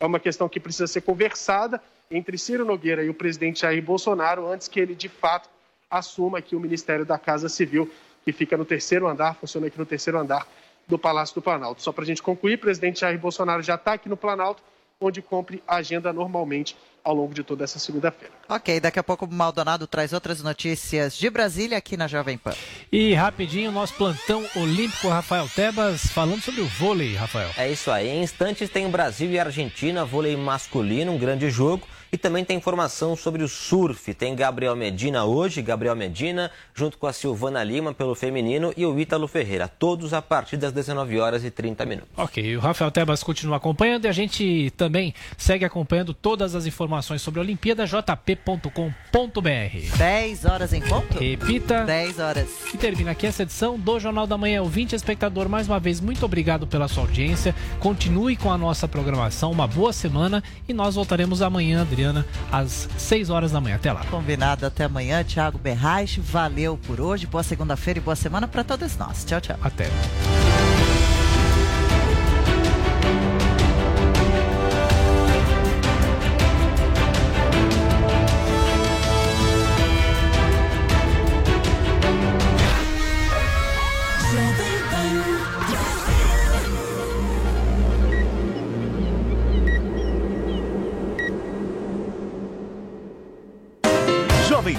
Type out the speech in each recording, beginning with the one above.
é uma questão que precisa ser conversada entre Ciro Nogueira e o presidente Jair Bolsonaro antes que ele, de fato, assuma aqui o Ministério da Casa Civil, que fica no terceiro andar, funciona aqui no terceiro andar do Palácio do Planalto. Só para a gente concluir, o presidente Jair Bolsonaro já está aqui no Planalto, onde cumpre a agenda normalmente ao longo de toda essa segunda-feira. Ok, daqui a pouco o Maldonado traz outras notícias de Brasília aqui na Jovem Pan. E rapidinho, nosso plantão olímpico Rafael Tebas falando sobre o vôlei, Rafael. É isso aí. Em instantes tem Brasil e Argentina, vôlei masculino, um grande jogo. E também tem informação sobre o surf. Tem Gabriel Medina hoje, Gabriel Medina, junto com a Silvana Lima pelo feminino e o Ítalo Ferreira. Todos a partir das 19 horas e 30 minutos. Ok, o Rafael Tebas continua acompanhando e a gente também segue acompanhando todas as informações sobre a Olimpíada, jp.com.br. 10 horas em ponto? Repita. 10 horas. E termina aqui essa edição do Jornal da Manhã. Ouvinte espectador, mais uma vez, muito obrigado pela sua audiência. Continue com a nossa programação. Uma boa semana e nós voltaremos amanhã, Adriana, às 6 horas da manhã. Até lá. Combinado, até amanhã. Tiago Berraich, valeu por hoje. Boa segunda-feira e boa semana para todos nós. Tchau, tchau. Até.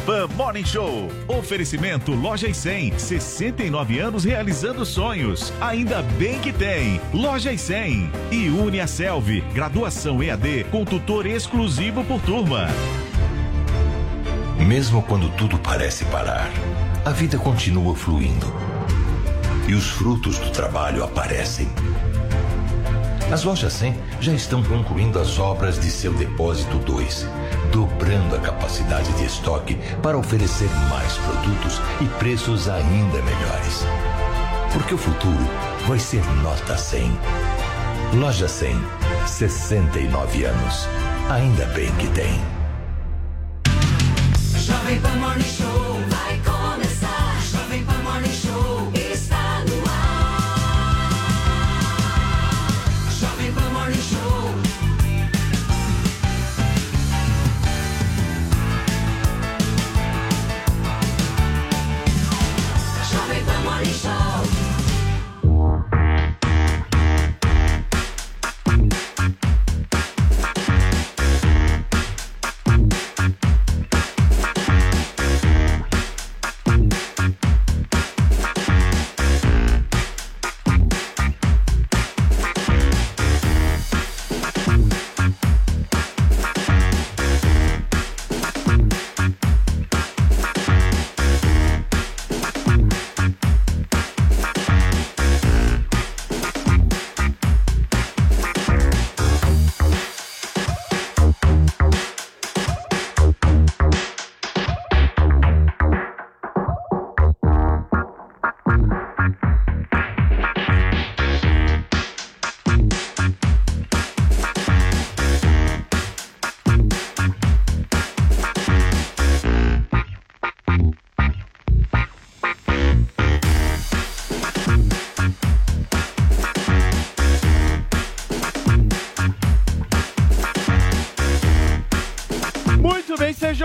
Pan Morning Show. Oferecimento Loja e 100. 69 anos realizando sonhos. Ainda bem que tem. Loja e 100. E Une a Selvi. Graduação EAD com tutor exclusivo por turma. Mesmo quando tudo parece parar, a vida continua fluindo. E os frutos do trabalho aparecem. As lojas 100 já estão concluindo as obras de seu depósito 2, dobrando a capacidade de estoque para oferecer mais produtos e preços ainda melhores. Porque o futuro vai ser nota 100. Loja 100, 69 anos. Ainda bem que tem. Jovem Pan Morning Show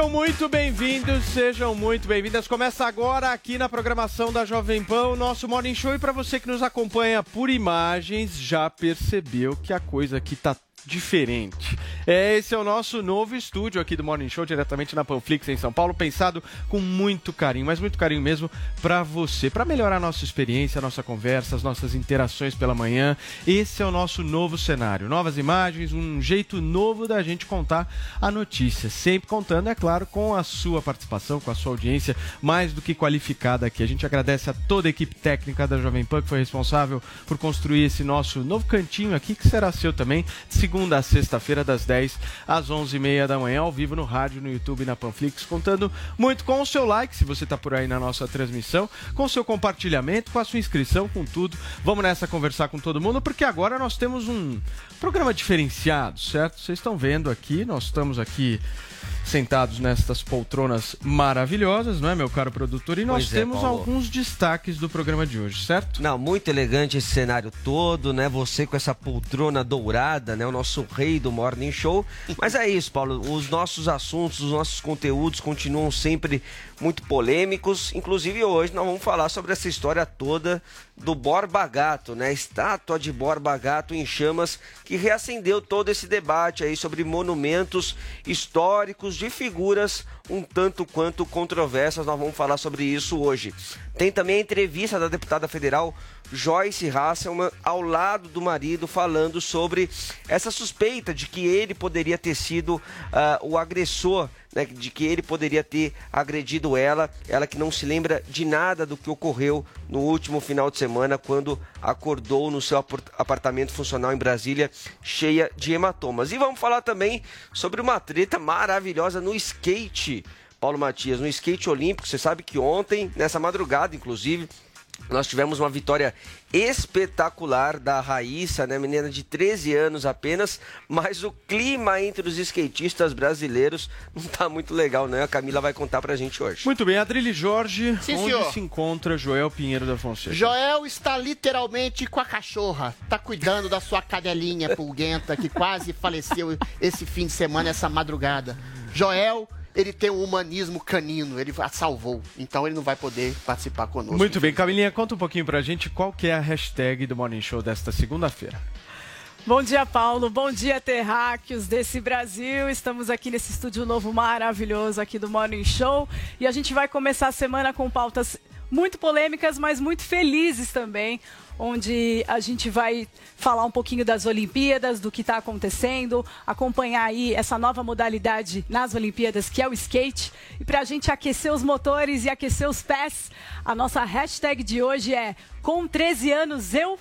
sejam muito bem-vindos, sejam muito bem-vindas. Começa agora aqui na programação da Jovem Pan o nosso Morning Show. E para você que nos acompanha por imagens, já percebeu que a coisa aqui tá diferente. É, esse é o nosso novo estúdio aqui do Morning Show, diretamente na Panflix em São Paulo, pensado com muito carinho, mas muito carinho mesmo para você, para melhorar a nossa experiência, a nossa conversa, as nossas interações pela manhã. Esse é o nosso novo cenário, novas imagens, um jeito novo da gente contar a notícia, sempre contando, é claro, com a sua participação, com a sua audiência mais do que qualificada aqui. A gente agradece a toda a equipe técnica da Jovem Pan que foi responsável por construir esse nosso novo cantinho aqui, que será seu também, de segunda a sexta-feira, das 10 às 11h30 da manhã, ao vivo no rádio, no YouTube e na Panflix, contando muito com o seu like, se você está por aí na nossa transmissão, com o seu compartilhamento, com a sua inscrição, com tudo. Vamos nessa conversar com todo mundo, porque agora nós temos um programa diferenciado, certo? Vocês estão vendo aqui, nós estamos aqui sentados nestas poltronas maravilhosas, não é, meu caro produtor? E nós Pois é, temos Paulo. alguns destaques do programa de hoje, certo? Não, muito elegante esse cenário todo, né? Você com essa poltrona dourada, né? O nosso rei do Morning Show. Mas é isso, Paulo. Os nossos assuntos, os nossos conteúdos continuam sempre muito polêmicos. Inclusive hoje nós vamos falar sobre essa história toda do Borba Gato, né? Estátua de Borba Gato em chamas que reacendeu todo esse debate aí sobre monumentos históricos de figuras um tanto quanto controversas. Nós vamos falar sobre isso hoje. Tem também a entrevista da deputada federal Joyce Hasselman ao lado do marido falando sobre essa suspeita de que ele poderia ter sido ah, o agressor, né, de que ele poderia ter agredido ela, ela que não se lembra de nada do que ocorreu no último final de semana quando acordou no seu apartamento funcional em Brasília cheia de hematomas. E vamos falar também sobre uma treta maravilhosa no skate. Paulo Matias, no skate olímpico, você sabe que ontem, nessa madrugada, inclusive, nós tivemos uma vitória espetacular da Raíssa, né, menina de 13 anos apenas, mas o clima entre os skatistas brasileiros não tá muito legal, né? A Camila vai contar pra gente hoje. Muito bem, Adrilho Jorge, Sim, onde senhor. se encontra Joel Pinheiro da Fonseca? Joel está literalmente com a cachorra. Tá cuidando da sua cadelinha pulguenta que quase faleceu esse fim de semana, essa madrugada. Joel, ele tem um humanismo canino, ele a salvou. Então ele não vai poder participar conosco. Muito bem, Camilinha, conta um pouquinho pra gente qual que é a hashtag do Morning Show desta segunda-feira. Bom dia, Paulo. Bom dia, terráqueos desse Brasil. Estamos aqui nesse estúdio novo maravilhoso aqui do Morning Show. E a gente vai começar a semana com pautas muito polêmicas, mas muito felizes também. Onde a gente vai falar um pouquinho das Olimpíadas, do que está acontecendo, acompanhar aí essa nova modalidade nas Olimpíadas, que é o skate. E para a gente aquecer os motores e aquecer os pés, a nossa hashtag de hoje é Com 13 anos eu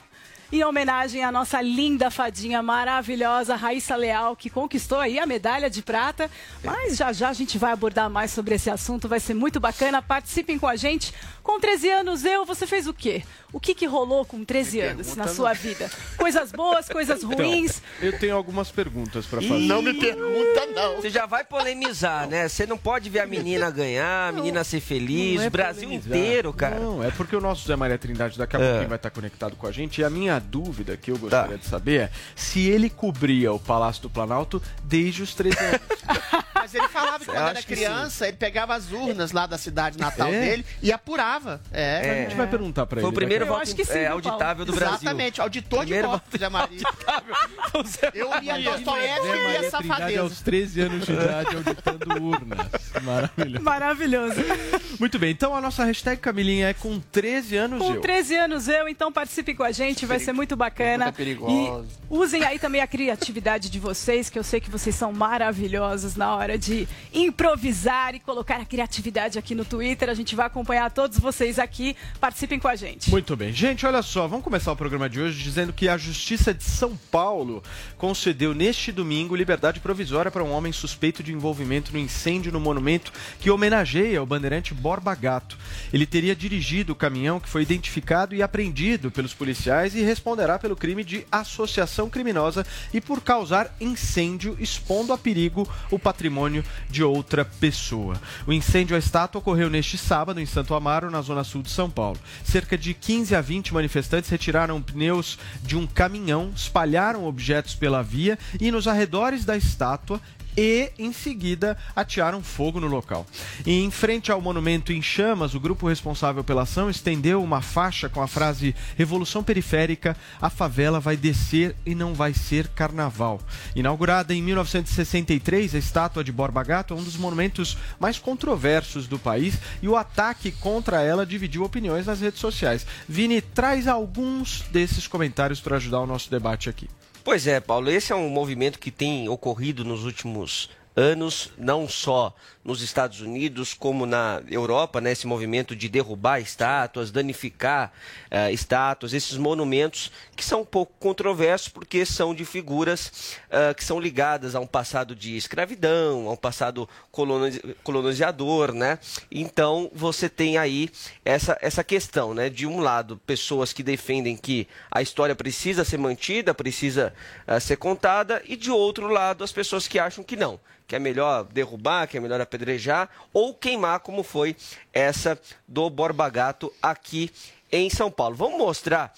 em homenagem à nossa linda fadinha maravilhosa Raíssa Leal, que conquistou aí a medalha de prata. Mas já já a gente vai abordar mais sobre esse assunto, vai ser muito bacana. Participem com a gente. Com 13 anos, eu, você fez o quê? O que, que rolou com 13 anos na sua não. vida? Coisas boas, coisas ruins. Então, eu tenho algumas perguntas pra fazer. Não me pergunta, não. Você já vai polemizar, né? Você não pode ver a menina ganhar, a menina ser feliz, Não é o Brasil polemizar. inteiro, cara. Não, é porque o nosso Zé Maria Trindade daqui a É. pouquinho vai estar conectado com a gente. E a minha dúvida que eu gostaria Tá. de saber é se ele cobria o Palácio do Planalto desde os 13 anos. Mas ele falava que Eu quando era criança, ele pegava as urnas lá da cidade natal É? dele e apurava. É. A gente vai perguntar pra Foi ele. o primeiro a voto acho que sim, é, auditável do? Brasil. Exatamente, auditor Primeiro de voto, Zé Maria. Eu lia Dostoiévski e lia safadeza. aos 13 anos de idade auditando urnas. Maravilhoso. Maravilhoso. Muito bem, então a nossa hashtag, Camilinha, é com 13 anos Com eu. 13 anos eu, então participe com a gente, vai ser muito bacana. Pergunta perigosa. E usem aí também a criatividade de vocês, que eu sei que vocês são maravilhosos na hora de improvisar e colocar a criatividade aqui no Twitter. A gente vai acompanhar todos vocês aqui. Participem com a gente. Muito bem. Gente, olha só, vamos começar o programa de hoje dizendo que a Justiça de São Paulo concedeu neste domingo liberdade provisória para um homem suspeito de envolvimento no incêndio no monumento que homenageia o bandeirante Borba Gato. Ele teria dirigido o caminhão que foi identificado e apreendido pelos policiais e responderá pelo crime de associação criminosa e por causar incêndio expondo a perigo o patrimônio de outra pessoa. O incêndio à estátua ocorreu neste sábado em Santo Amaro, na zona sul de São Paulo. Cerca de 15 a 20 manifestantes retiraram pneus de um caminhão, espalharam objetos pela via e nos arredores da estátua e, em seguida, atearam fogo no local. E em frente ao monumento em chamas, o grupo responsável pela ação estendeu uma faixa com a frase Revolução Periférica, a favela vai descer e não vai ser carnaval. Inaugurada em 1963, a estátua de Borba Gato é um dos monumentos mais controversos do país e o ataque contra ela dividiu opiniões nas redes sociais. Vini, traz alguns desses comentários para ajudar o nosso debate aqui. Pois é, Paulo, esse é um movimento que tem ocorrido nos últimos anos, não só nos Estados Unidos como na Europa, né, esse movimento de derrubar estátuas, danificar eh, estátuas, esses monumentos que são um pouco controversos porque são de figuras ah, que são ligadas a um passado de escravidão, a um passado coloniz- colonizador, né? Então você tem aí essa, essa questão, né? De um lado, pessoas que defendem que a história precisa ser mantida, precisa ah, ser contada, e de outro lado, as pessoas que acham que não, que é melhor derrubar, que é melhor apedrejar, ou queimar, como foi essa do Borba Gato aqui em São Paulo. Vamos mostrar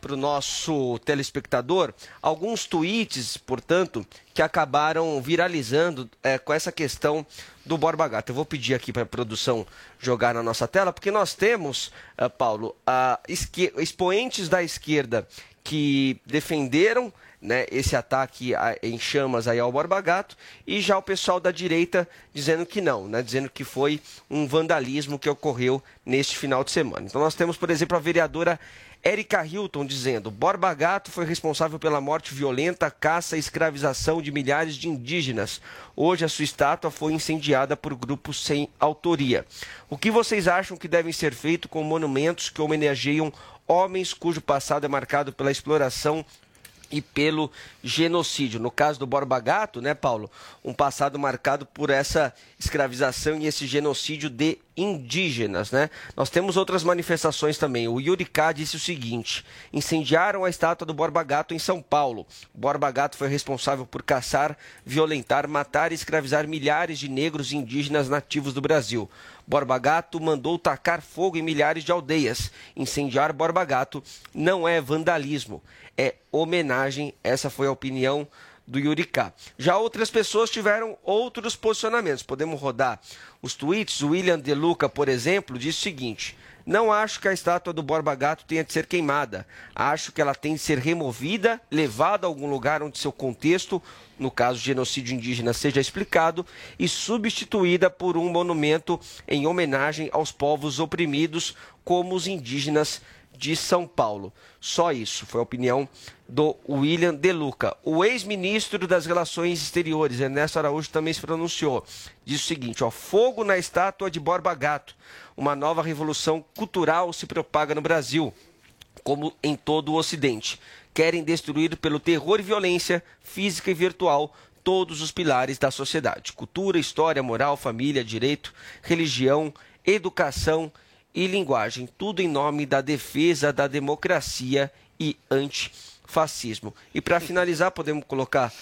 para o nosso telespectador alguns tweets, portanto, que acabaram viralizando eh, com essa questão do Borba Gato. Eu vou pedir aqui para a produção jogar na nossa tela, porque nós temos, eh, Paulo, expoentes da esquerda que defenderam né, esse ataque em chamas aí ao Borba Gato e já o pessoal da direita dizendo que não, né, dizendo que foi um vandalismo que ocorreu neste final de semana. Então nós temos, por exemplo, a vereadora Érica Hilton dizendo: Borba Gato foi responsável pela morte violenta, caça e escravização de milhares de indígenas. Hoje a sua estátua foi incendiada por grupos sem autoria. O que vocês acham que devem ser feito com monumentos que homenageiam homens cujo passado é marcado pela exploração e pelo genocídio. No caso do Borba Gato, né, Paulo? Um passado marcado por essa escravização e esse genocídio de indígenas, né? Nós temos outras manifestações também. O Yuri disse o seguinte: incendiaram a estátua do Borba Gato em São Paulo. Borba Gato foi responsável por caçar, violentar, matar e escravizar milhares de negros e indígenas nativos do Brasil. Borba Gato mandou tacar fogo em milhares de aldeias. Incendiar Borba Gato não é vandalismo, é homenagem. Essa foi a opinião do Yuri K. Já outras pessoas tiveram outros posicionamentos. Podemos rodar os tweets. O William De Luca, por exemplo, disse o seguinte: Não acho que a estátua do Borba Gato tenha de ser queimada. Acho que ela tem de ser removida, levada a algum lugar onde seu contexto, no caso genocídio indígena, seja explicado e substituída por um monumento em homenagem aos povos oprimidos, como os indígenas de São Paulo. Só isso, foi a opinião do William De Luca. O ex-ministro das Relações Exteriores, Ernesto Araújo, também se pronunciou. Diz o seguinte: ó, fogo na estátua de Borba Gato. Uma nova revolução cultural se propaga no Brasil, como em todo o Ocidente. Querem destruir pelo terror e violência física e virtual todos os pilares da sociedade: cultura, história, moral, família, direito, religião, educação e linguagem, tudo em nome da defesa da democracia e antifascismo. E para finalizar, podemos colocar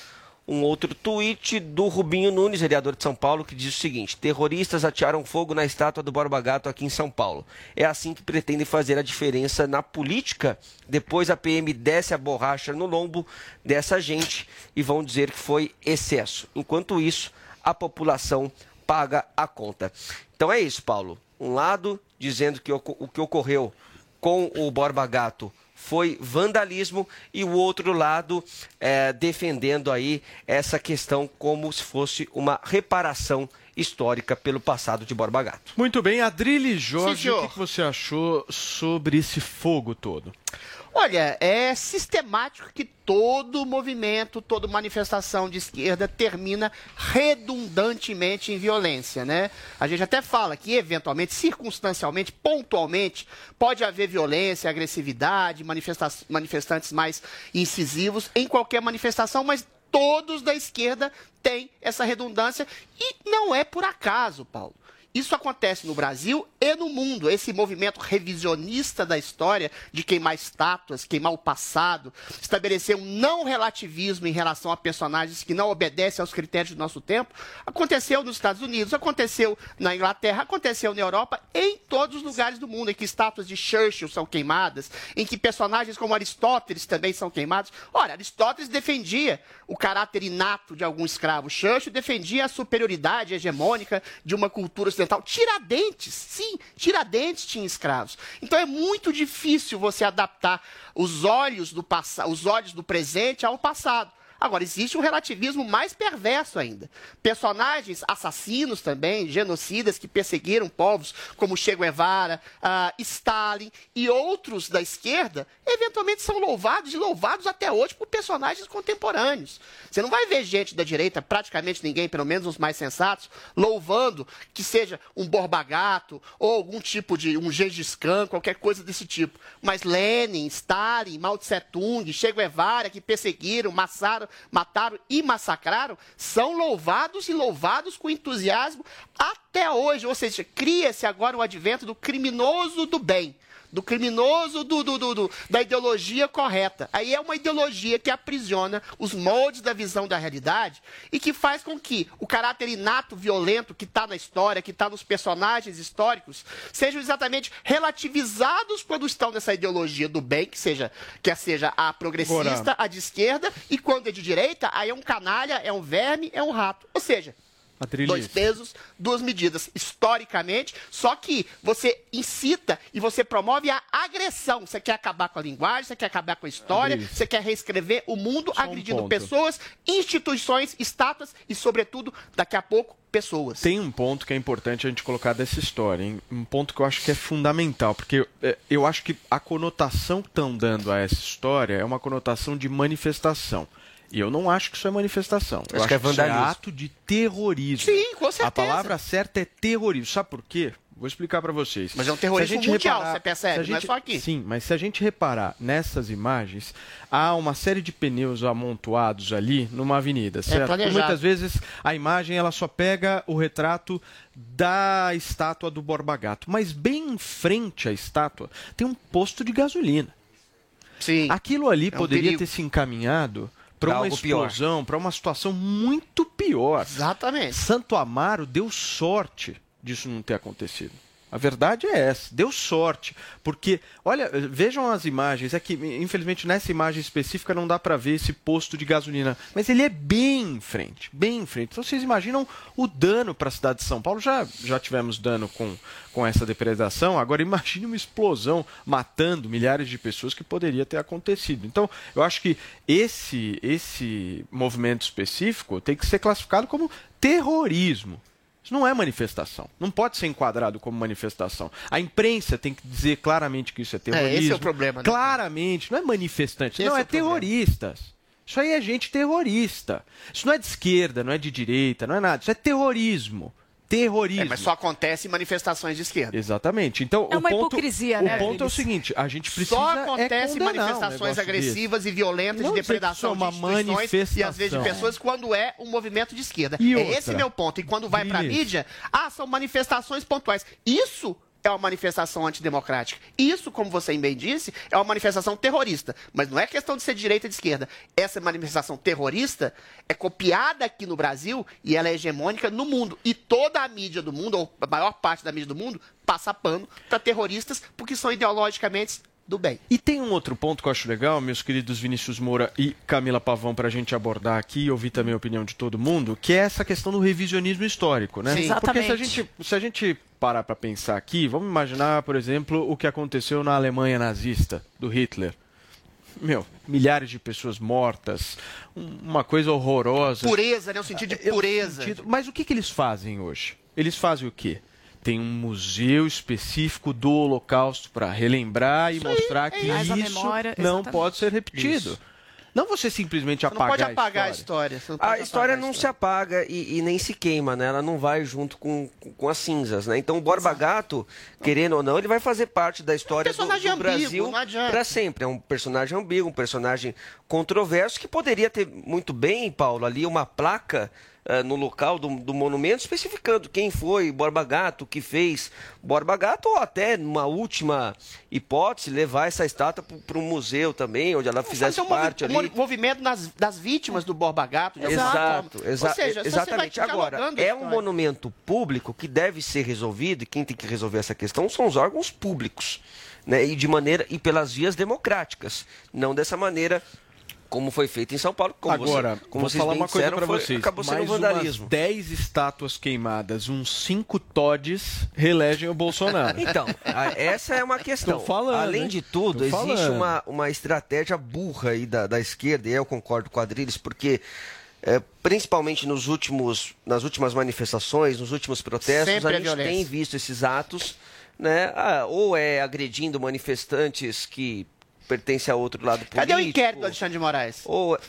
um outro tweet do Rubinho Nunes, vereador de São Paulo, que diz o seguinte: terroristas atearam fogo na estátua do Borba Gato aqui em São Paulo. É assim que pretendem fazer a diferença na política. Depois a PM desce a borracha no lombo dessa gente e vão dizer que foi excesso. Enquanto isso, a população paga a conta. Então é isso, Paulo. Um lado dizendo que o que ocorreu com o Borba Gato foi vandalismo e o outro lado eh, defendendo aí essa questão como se fosse uma reparação histórica pelo passado de Borba Gato. Muito bem, Adrilho Jorge, Sim, o que você achou sobre esse fogo todo? Olha, é sistemático que todo movimento, toda manifestação de esquerda termina redundantemente em violência, né? A gente até fala que eventualmente, circunstancialmente, pontualmente, pode haver violência, agressividade, manifesta- manifestantes mais incisivos em qualquer manifestação, mas todos da esquerda têm essa redundância e não é por acaso, Paulo. Isso acontece no Brasil e no mundo. Esse movimento revisionista da história, de queimar estátuas, queimar o passado, estabelecer um não relativismo em relação a personagens que não obedecem aos critérios do nosso tempo, aconteceu nos Estados Unidos, aconteceu na Inglaterra, aconteceu na Europa, em todos os lugares do mundo, em que estátuas de Churchill são queimadas, em que personagens como Aristóteles também são queimados. Ora, Aristóteles defendia o caráter inato de algum escravo. Churchill defendia a superioridade hegemônica de uma cultura ocidental. Tiradentes, sim, Tiradentes tinha escravos. Então é muito difícil você adaptar os olhos do passado, os olhos do presente ao passado. Agora, existe um relativismo mais perverso ainda. Personagens assassinos também, genocidas que perseguiram povos como Che Guevara, ah, Stalin e outros da esquerda, eventualmente são louvados e louvados até hoje por personagens contemporâneos. Você não vai ver gente da direita, praticamente ninguém, pelo menos os mais sensatos, louvando que seja um Borba Gato ou algum tipo de um Gengis Khan, qualquer coisa desse tipo. Mas Lenin, Stalin, Mao Tse Tung, Che Guevara, que perseguiram, massaram, mataram e massacraram, são louvados e louvados com entusiasmo até hoje. Ou seja, cria-se agora o advento do criminoso do bem. Do criminoso, do, do, do- do- da ideologia correta. Aí é uma ideologia que aprisiona os moldes da visão da realidade e que faz com que o caráter inato, violento que está na história, que está nos personagens históricos, sejam exatamente relativizados quando estão nessa ideologia do bem, que seja, que seja a progressista, a de esquerda, e quando é de direita, aí é um canalha, é um verme, é um rato. Ou seja, Dois pesos, duas medidas, historicamente. Só que você incita e você promove a agressão. Você quer acabar com a linguagem, você quer acabar com a história, você quer reescrever o mundo, Só um agredindo ponto. pessoas, instituições, estátuas e, sobretudo, daqui a pouco, pessoas. Tem um ponto que é importante a gente colocar dessa história, hein? um ponto que eu acho que é fundamental, porque é, eu acho que a conotação que estão dando a essa história é uma conotação de manifestação. E eu não acho que isso é manifestação. Eu Acho que é isso é vandalismo. ato de terrorismo. Sim, com certeza. A palavra certa é terrorismo. Sabe por quê? Vou explicar para vocês. Mas é um Se a terrorismo gente mundial, reparar- você percebe, se a não é gente- só aqui. Sim, mas se a gente reparar nessas imagens, há uma série de pneus amontoados ali numa avenida, certo? planejado. Muitas vezes a imagem ela só pega o retrato da estátua do Borba Gato, mas bem em frente à estátua tem um posto de gasolina. Sim. Aquilo ali É um poderia perigo. ter se encaminhado para uma explosão, para uma situação muito pior. Exatamente. Santo Amaro deu sorte disso não ter acontecido. A verdade é essa, deu sorte, porque olha, vejam as imagens, é que infelizmente nessa imagem específica não dá para ver esse posto de gasolina, mas ele é bem em frente, bem em frente. Então vocês imaginam o dano para a cidade de São Paulo? Já já tivemos dano com com essa depredação, agora imagine uma explosão matando milhares de pessoas que poderia ter acontecido. Então, eu acho que esse esse movimento específico tem que ser classificado como terrorismo. Isso não é manifestação. Não pode ser enquadrado como manifestação. A imprensa tem que dizer claramente que isso é terrorismo. esse é o problema, né? Claramente. Não é manifestante. Esse não, é é, problema. terroristas. Isso aí é gente terrorista. Isso não é de esquerda, não é de direita, não é nada. Isso é terrorismo. Terrorismo. É, mas só acontece em manifestações de esquerda. Exatamente. Então, É o uma ponto, hipocrisia, o né, ponto é o seguinte, a gente precisa Só é acontece um manifestações agressivas e violentas Não de que depredação é uma de instituições e às vezes de pessoas quando é um movimento de esquerda. E é outra? esse meu ponto. E quando vai pra Adriles. mídia, ah, são manifestações pontuais. Isso é uma manifestação antidemocrática. Isso, como você bem disse, é uma manifestação terrorista. Mas não é questão de ser de direita ou de esquerda. Essa manifestação terrorista é copiada aqui no Brasil e ela é hegemônica no mundo. E toda a mídia do mundo, ou a maior parte da mídia do mundo, passa pano para terroristas porque são ideologicamente do bem. E tem um outro ponto que eu acho legal, meus queridos Vinícius Moura e Camila Pavão, para a gente abordar aqui e ouvir também a opinião de todo mundo, que é essa questão do revisionismo histórico, né? Sim. Porque se a Exatamente. gente, se a gente parar para pensar aqui, vamos imaginar, por exemplo, o que aconteceu na Alemanha nazista, do Hitler. Meu, milhares de pessoas mortas, um- uma coisa horrorosa. Pureza, né? O sentido de É, o pureza. sentido- Mas o que, que eles fazem hoje? Eles fazem o quê? Tem um museu específico do Holocausto para relembrar e mostrar que Faz a isso memória, não pode ser repetido. Não você simplesmente Você não apagar, pode apagar a a história. história. Você não A história apagar não se história. apaga e, e nem se queima, né? Ela não vai junto com, com- as cinzas, né? Então o Borba Gato, querendo ou não, ele vai fazer parte da história do, personagem do ambíguo, Brasil não adianta. para sempre. É um personagem ambíguo, um personagem controverso que poderia ter muito bem, Paulo, ali uma placa eh, no local do, do monumento especificando quem foi Borba Gato, o que fez Borba Gato, ou até, numa última hipótese, levar essa estátua para um museu também, onde ela fizesse um movi- parte um ali. movimento nas- das vítimas do Borba Gato. Exato, exa seja, exatamente. Agora, é um monumento público que deve ser resolvido, e quem tem que resolver essa questão são os órgãos públicos, né? E de maneira e pelas vias democráticas, não dessa maneira como foi feito em São Paulo, como, Agora, você, como vou vocês falar bem uma coisa para vocês. acabou sendo Mais vandalismo. umas 10 estátuas queimadas, uns 5 Todes reelegem o Bolsonaro. Então, a- essa é uma questão. Tô falando, Além hein? de tudo, Tô existe falando. uma, uma estratégia burra aí da, da esquerda, e eu concordo com o Adriles, porque é, principalmente nos últimos, nas últimas manifestações, nos últimos protestos, Sempre a a gente violência. tem visto esses atos, né? ah, ou é agredindo manifestantes que pertencem a outro lado político. Cadê o inquérito do Alexandre de Moraes? Ou é,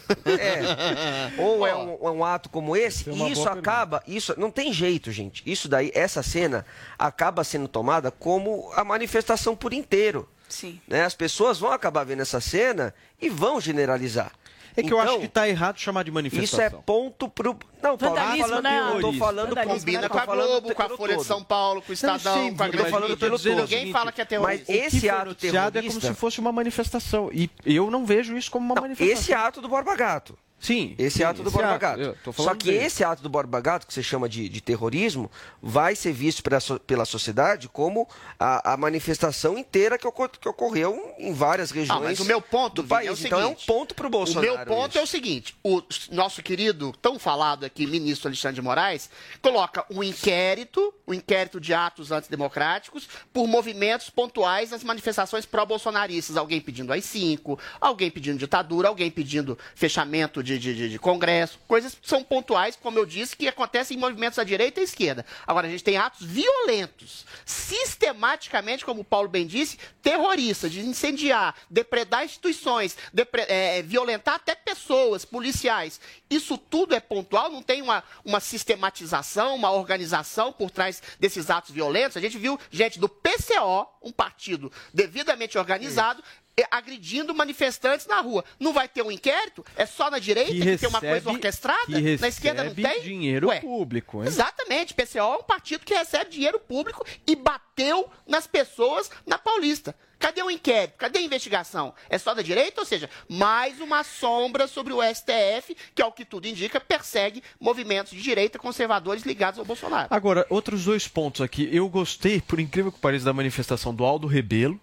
ou é um, é um ato como esse, e isso acaba, isso não tem jeito, gente. Isso daí, essa cena acaba sendo tomada como a manifestação por inteiro. Sim. Né? As pessoas vão acabar vendo essa cena e vão generalizar. É que eu acho Então, que tá errado chamar de Isso manifestação. é ponto pro. Não, Paulo, falando, né, eu tô falando Vandalismo, Combina né, com a Globo, com a Folha de. São Paulo, com o Estadão, sim, com a grande falando pelo todo. Ninguém fala que é Mas terrorista. esse ato noticiado é como terrorista- se fosse uma manifestação. E eu não vejo isso como uma Não, manifestação. esse ato do Borba Gato. Sim. Esse sim, ato do esse Borba ato, Gato. Só que dele. esse ato do Borba Gato, que você chama de, de terrorismo, vai ser visto pela, pela sociedade como a, a manifestação inteira que, ocor- que ocorreu em várias regiões Ah, mas o meu ponto, do país. é o então é um seguinte, ponto pro O Bolsonaro. meu ponto é o seguinte: o nosso querido, tão falado aqui, ministro Alexandre de Moraes, coloca um inquérito, um inquérito de atos antidemocráticos, por movimentos pontuais nas manifestações pró-bolsonaristas. Alguém pedindo AI-5, alguém pedindo ditadura, alguém pedindo fechamento de, de, de- de Congresso, coisas que são pontuais, como eu disse, que acontecem em movimentos à direita e à esquerda. Agora, a gente tem atos violentos, sistematicamente, como o Paulo bem disse, terroristas, de incendiar, depredar instituições, depre- é, violentar até pessoas, policiais. Isso tudo é pontual, não tem uma, uma sistematização, uma organização por trás desses atos violentos. A gente viu gente do PCO, um partido devidamente organizado, agredindo manifestantes na rua. Não vai ter um inquérito? É só na direita que, tem uma coisa orquestrada? que na esquerda não recebe tem? dinheiro Ué, público, hein? Exatamente. PCO é um partido que recebe dinheiro público e bateu nas pessoas na Paulista. Cadê o inquérito? Cadê a investigação? É só da direita? Ou seja, mais uma sombra sobre o STF, que, ao que tudo indica, persegue movimentos de direita conservadores ligados ao Bolsonaro. Agora, outros dois pontos aqui. Eu gostei, por incrível que pareça, da manifestação do Aldo Rebelo,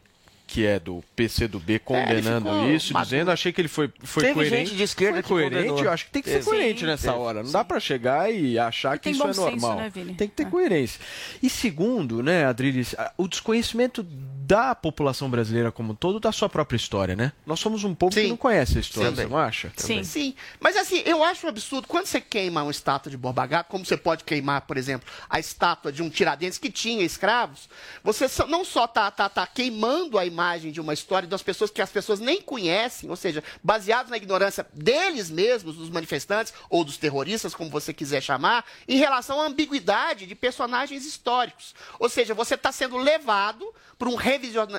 que é do PCdoB, condenando ficou isso, dizendo, achei que ele foi, foi Teve coerente. gente de esquerda foi coerente, condenou. eu acho que tem que ser Teve. coerente Sim. nessa Teve. hora. Não dá pra chegar e achar E que isso é senso, normal. né, Vini? tem que ter É. coerência. E segundo, né, Adriles, o desconhecimento da população brasileira como um todo da sua própria história, né? Nós somos um povo que Sim. não conhece a história, Também. você não acha? Sim. Sim, mas assim, eu acho um absurdo. Quando você queima uma estátua de Borba Gato, como você pode queimar, por exemplo, a estátua de um Tiradentes que tinha escravos, você não só tá, tá, tá queimando a imagem de uma história das pessoas que as pessoas nem conhecem, ou seja, baseados na ignorância deles mesmos, dos manifestantes ou dos terroristas, como você quiser chamar, em relação à ambiguidade de personagens históricos. Ou seja, você está sendo levado por um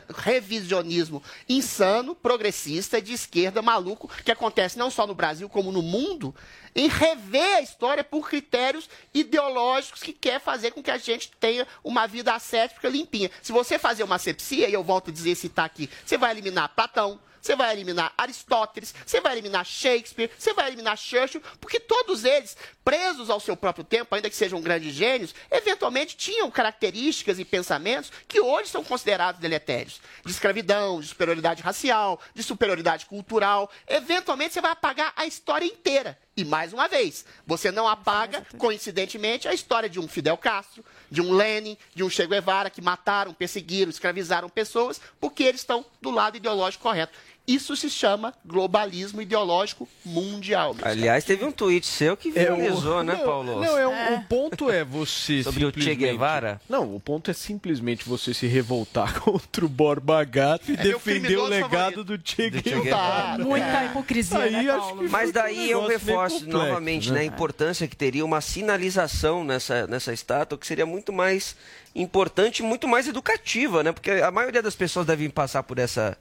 revisionismo insano, progressista, de esquerda, maluco, que acontece não só no Brasil, como no mundo, em rever a história por critérios ideológicos que quer fazer com que a gente tenha uma vida ascética limpinha. Se você fazer uma sepsia, e eu volto a dizer, citar aqui, você vai eliminar Platão, você vai eliminar Aristóteles, você vai eliminar Shakespeare, você vai eliminar Churchill, porque todos eles, presos ao seu próprio tempo, ainda que sejam grandes gênios, eventualmente tinham características e pensamentos que hoje são considerados deletérios. De escravidão, de superioridade racial, de superioridade cultural. Eventualmente você vai apagar a história inteira. E mais uma vez, você não apaga, coincidentemente, a história de um Fidel Castro, de um Lenin, de um Che Guevara que mataram, perseguiram, escravizaram pessoas, porque eles estão do lado ideológico correto. Isso se chama globalismo ideológico mundial. Aliás, teve um tweet seu que É, o- viralizou, né, não, Paulo? Não, é, um- o ponto é você Sobre o Che simplesmente- Guevara? Não, o ponto é simplesmente você se revoltar contra o Borba Gato e É meu defender o legado do Che Do Che Guevara. Guevara. Muita hipocrisia, Aí né, Paulo? Mas Fica um daí eu reforço complexo, novamente né? né, a importância que teria uma sinalização nessa, nessa estátua, que seria muito mais importante e muito mais educativa, né? Porque a maioria das pessoas devem passar por essa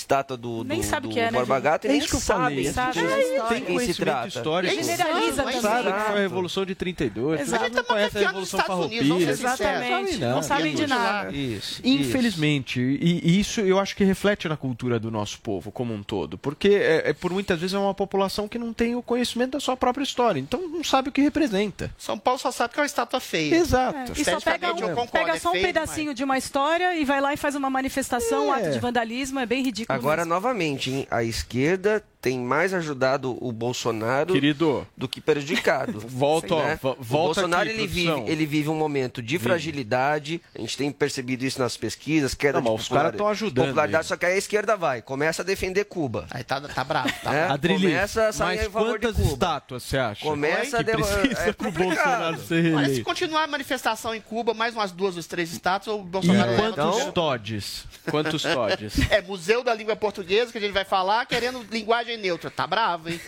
estátua do, Nem do, sabe o do que é, né? Gato É nem isso que eu falei. sabe de história. Tem conhecimento histórico. É Generaliza também. Sabe que foi a Revolução de 32. Exato. Não a Revolução vamos Farroupilha. ser sinceros. Exatamente. Sabe não. Não sabem de nada. Isso, Infelizmente, e e isso eu acho que reflete na cultura do nosso povo como um todo, porque é, é por muitas vezes é uma população que não tem o conhecimento da sua própria história, então não sabe o que representa. São Paulo só sabe que é uma estátua feia. Exato. E só pega, um, concordo, pega é só um feio pedacinho de uma história e vai lá e faz uma manifestação, um É. ato de vandalismo, é bem ridículo. Agora, novamente, hein, a esquerda tem mais ajudado o Bolsonaro Querido, do que prejudicado. Volta, ó, né? vo- o volta Bolsonaro aqui, ele, produção. vive, ele vive um momento de fragilidade, a gente tem percebido isso nas pesquisas, queda Não, de os caras populari- tão ajudando popularidade, só que aí a esquerda vai, começa a defender Cuba. Aí tá, tá bravo. Tá né? Adrilis, começa a sair mas a favor de quantas Cuba. estátuas você acha? Começa a que de- precisa é pro. Bolsonaro ser Mas se reeleito? continuar a manifestação em Cuba, mais umas duas dos três estátuas, o E Bolsonaro leva quantos. Todes? Quantos Todes? É Museu da Língua Portuguesa que a gente vai falar, querendo linguagem neutra. Tá bravo, hein?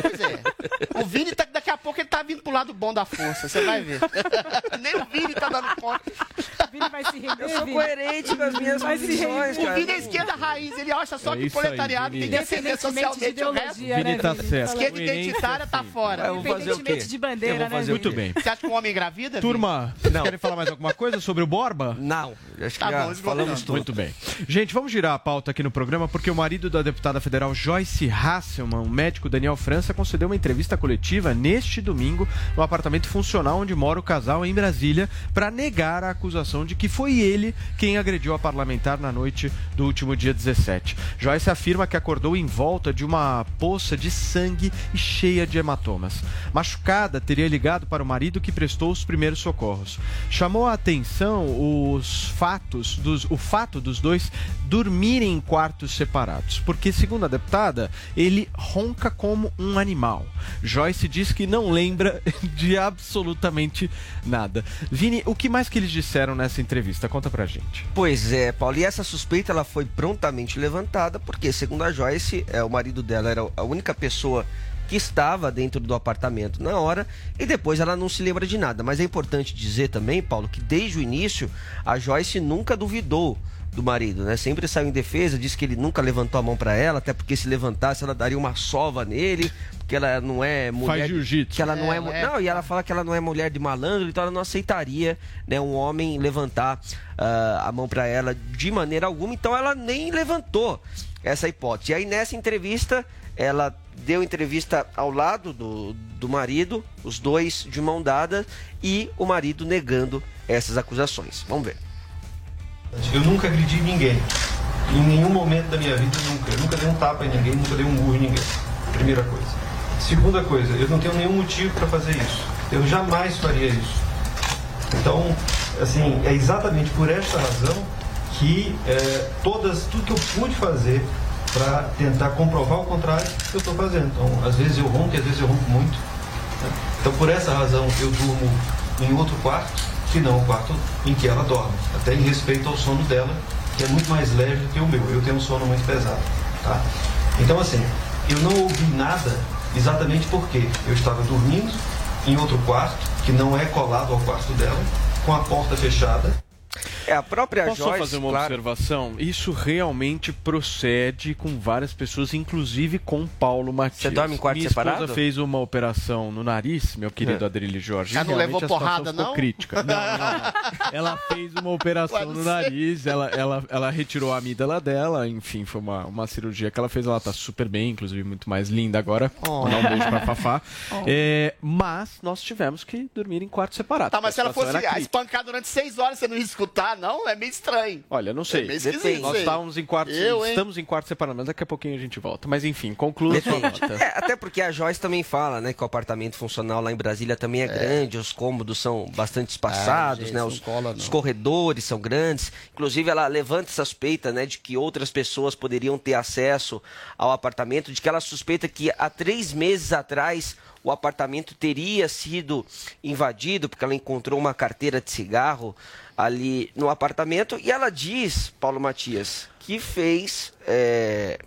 Pois é. O Vini, tá, daqui a pouco, ele tá vindo pro lado bom da força, você vai ver. Nem o Vini tá dando conta. O Vini vai se render, Eu sou Vini. coerente com as minhas Vai se convicções, render. O cara. Vini é esquerda raiz, ele acha só É que aí, proletariado tem que defender Independentemente de socialmente o resto. ideologia, Vini né, tá Vini? certo. Esquerda identitária tá fora. Eu vou fazer o quê? Independentemente de bandeira, Eu vou né, fazer o Muito bem. Você acha que um homem engravida? Vini? Turma, vocês Não. querem falar mais alguma coisa sobre o Borba? Não, acho que Tá já bom, falamos tudo. Muito bem. Gente, vamos girar a pauta aqui no programa porque o marido da deputada federal Joyce Hasselman, o médico Daniel França, concedeu uma entrevista coletiva neste domingo no apartamento funcional onde mora o casal em Brasília para negar a acusação de que foi ele quem agrediu a parlamentar na noite do último dia 17. Joyce afirma que acordou em volta de uma poça de sangue e cheia de hematomas. Machucada, teria ligado para o marido que prestou os primeiros socorros. Chamou a atenção os fatos dos, o fato dos dois dormirem em quartos separados, porque segundo a deputada, ele ronca como um animal. Joyce diz que não lembra de absolutamente nada. Vini, o que mais que eles disseram nessa entrevista? Conta pra gente. Pois é, Paulo, e essa suspeita ela foi prontamente levantada porque, segundo a Joyce, é, o marido dela era a única pessoa que estava dentro do apartamento na hora e depois ela não se lembra de nada. Mas é importante dizer também, Paulo, que desde o início a Joyce nunca duvidou do marido, né? Sempre saiu em defesa, disse que ele nunca levantou a mão para ela, até porque se levantasse ela daria uma sova nele, porque ela não é mulher, Faz jiu-jitsu. que ela não é, É, é. não, e ela fala que ela não é mulher de malandro, então ela não aceitaria, né, um homem levantar ah, a mão para ela de maneira alguma, então ela nem levantou essa hipótese. E aí nessa entrevista, ela deu entrevista ao lado do, do marido, os dois de mão dada, e o marido negando essas acusações. Vamos ver. Eu nunca agredi ninguém. Em nenhum momento da minha vida, nunca. Eu nunca dei um tapa em ninguém, nunca dei um murro em ninguém. Primeira coisa. Segunda coisa, eu não tenho nenhum motivo para fazer isso. Eu jamais faria isso. Então, assim, é exatamente por esta razão que é, todas, tudo que eu pude fazer para tentar comprovar o contrário, eu estou fazendo. Então, às vezes eu ronco, às vezes eu ronco muito. né? Então, por essa razão, eu durmo em outro quarto, que não o quarto em que ela dorme. Até em respeito ao sono dela, que é muito mais leve do que o meu. Eu tenho um sono muito pesado. Tá? Então, assim, eu não ouvi nada exatamente porque eu estava dormindo em outro quarto, que não é colado ao quarto dela, com a porta fechada. É a própria Posso Joyce, fazer uma claro, observação? Isso realmente procede com várias pessoas, inclusive com Paulo Matias. Você dorme em quarto Minha separado? esposa fez uma operação no nariz, meu querido É. Adrilho Jorge. Já não Realmente levou porrada, não? crítica. Não, não. Ela fez uma operação não no sei. nariz, ela, ela, ela retirou a amígdala dela, enfim, foi uma, uma cirurgia que ela fez. Ela tá super bem, inclusive muito mais linda agora. Oh. Mandar um beijo pra Fafá. É, mas nós tivemos que dormir em quartos separados. Tá, mas se ela fosse espancar durante seis horas você não ia escutar, não? É meio estranho. Olha, não sei. É meio Nós estávamos em quartos, Eu, estamos em quartos separados, mas daqui a pouquinho a gente volta. Mas enfim, conclua a sua nota. É, até porque a Joyce também fala, né, que o apartamento funcional lá em Brasília também é, grande, os cômodos são bastante espaçados, Ah, gente, né, os, cola, os corredores são grandes. Inclusive ela levanta suspeita, né, de que outras pessoas poderiam ter acesso ao apartamento, de que ela suspeita que há três meses atrás o apartamento teria sido invadido porque ela encontrou uma carteira de cigarro ali no apartamento e ela diz, Paulo Matias, que fez é,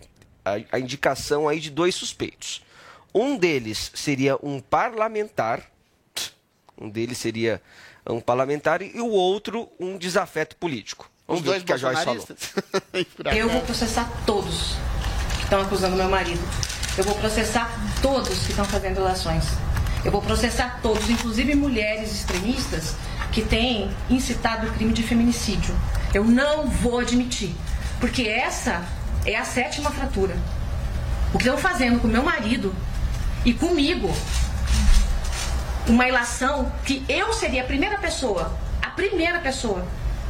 a, a indicação aí de dois suspeitos. Um deles seria um parlamentar, um deles seria um parlamentar e o outro um desafeto político. Vamos Os ver o dois que a Joyce falou. Eu vou processar todos que estão acusando meu marido. Eu vou processar todos que estão fazendo relações. Eu vou processar todos, inclusive mulheres extremistas que têm incitado o crime de feminicídio. Eu não vou admitir, porque essa é a sétima fratura. O que estão fazendo com meu marido e comigo, uma ilação que eu seria a primeira pessoa, a primeira pessoa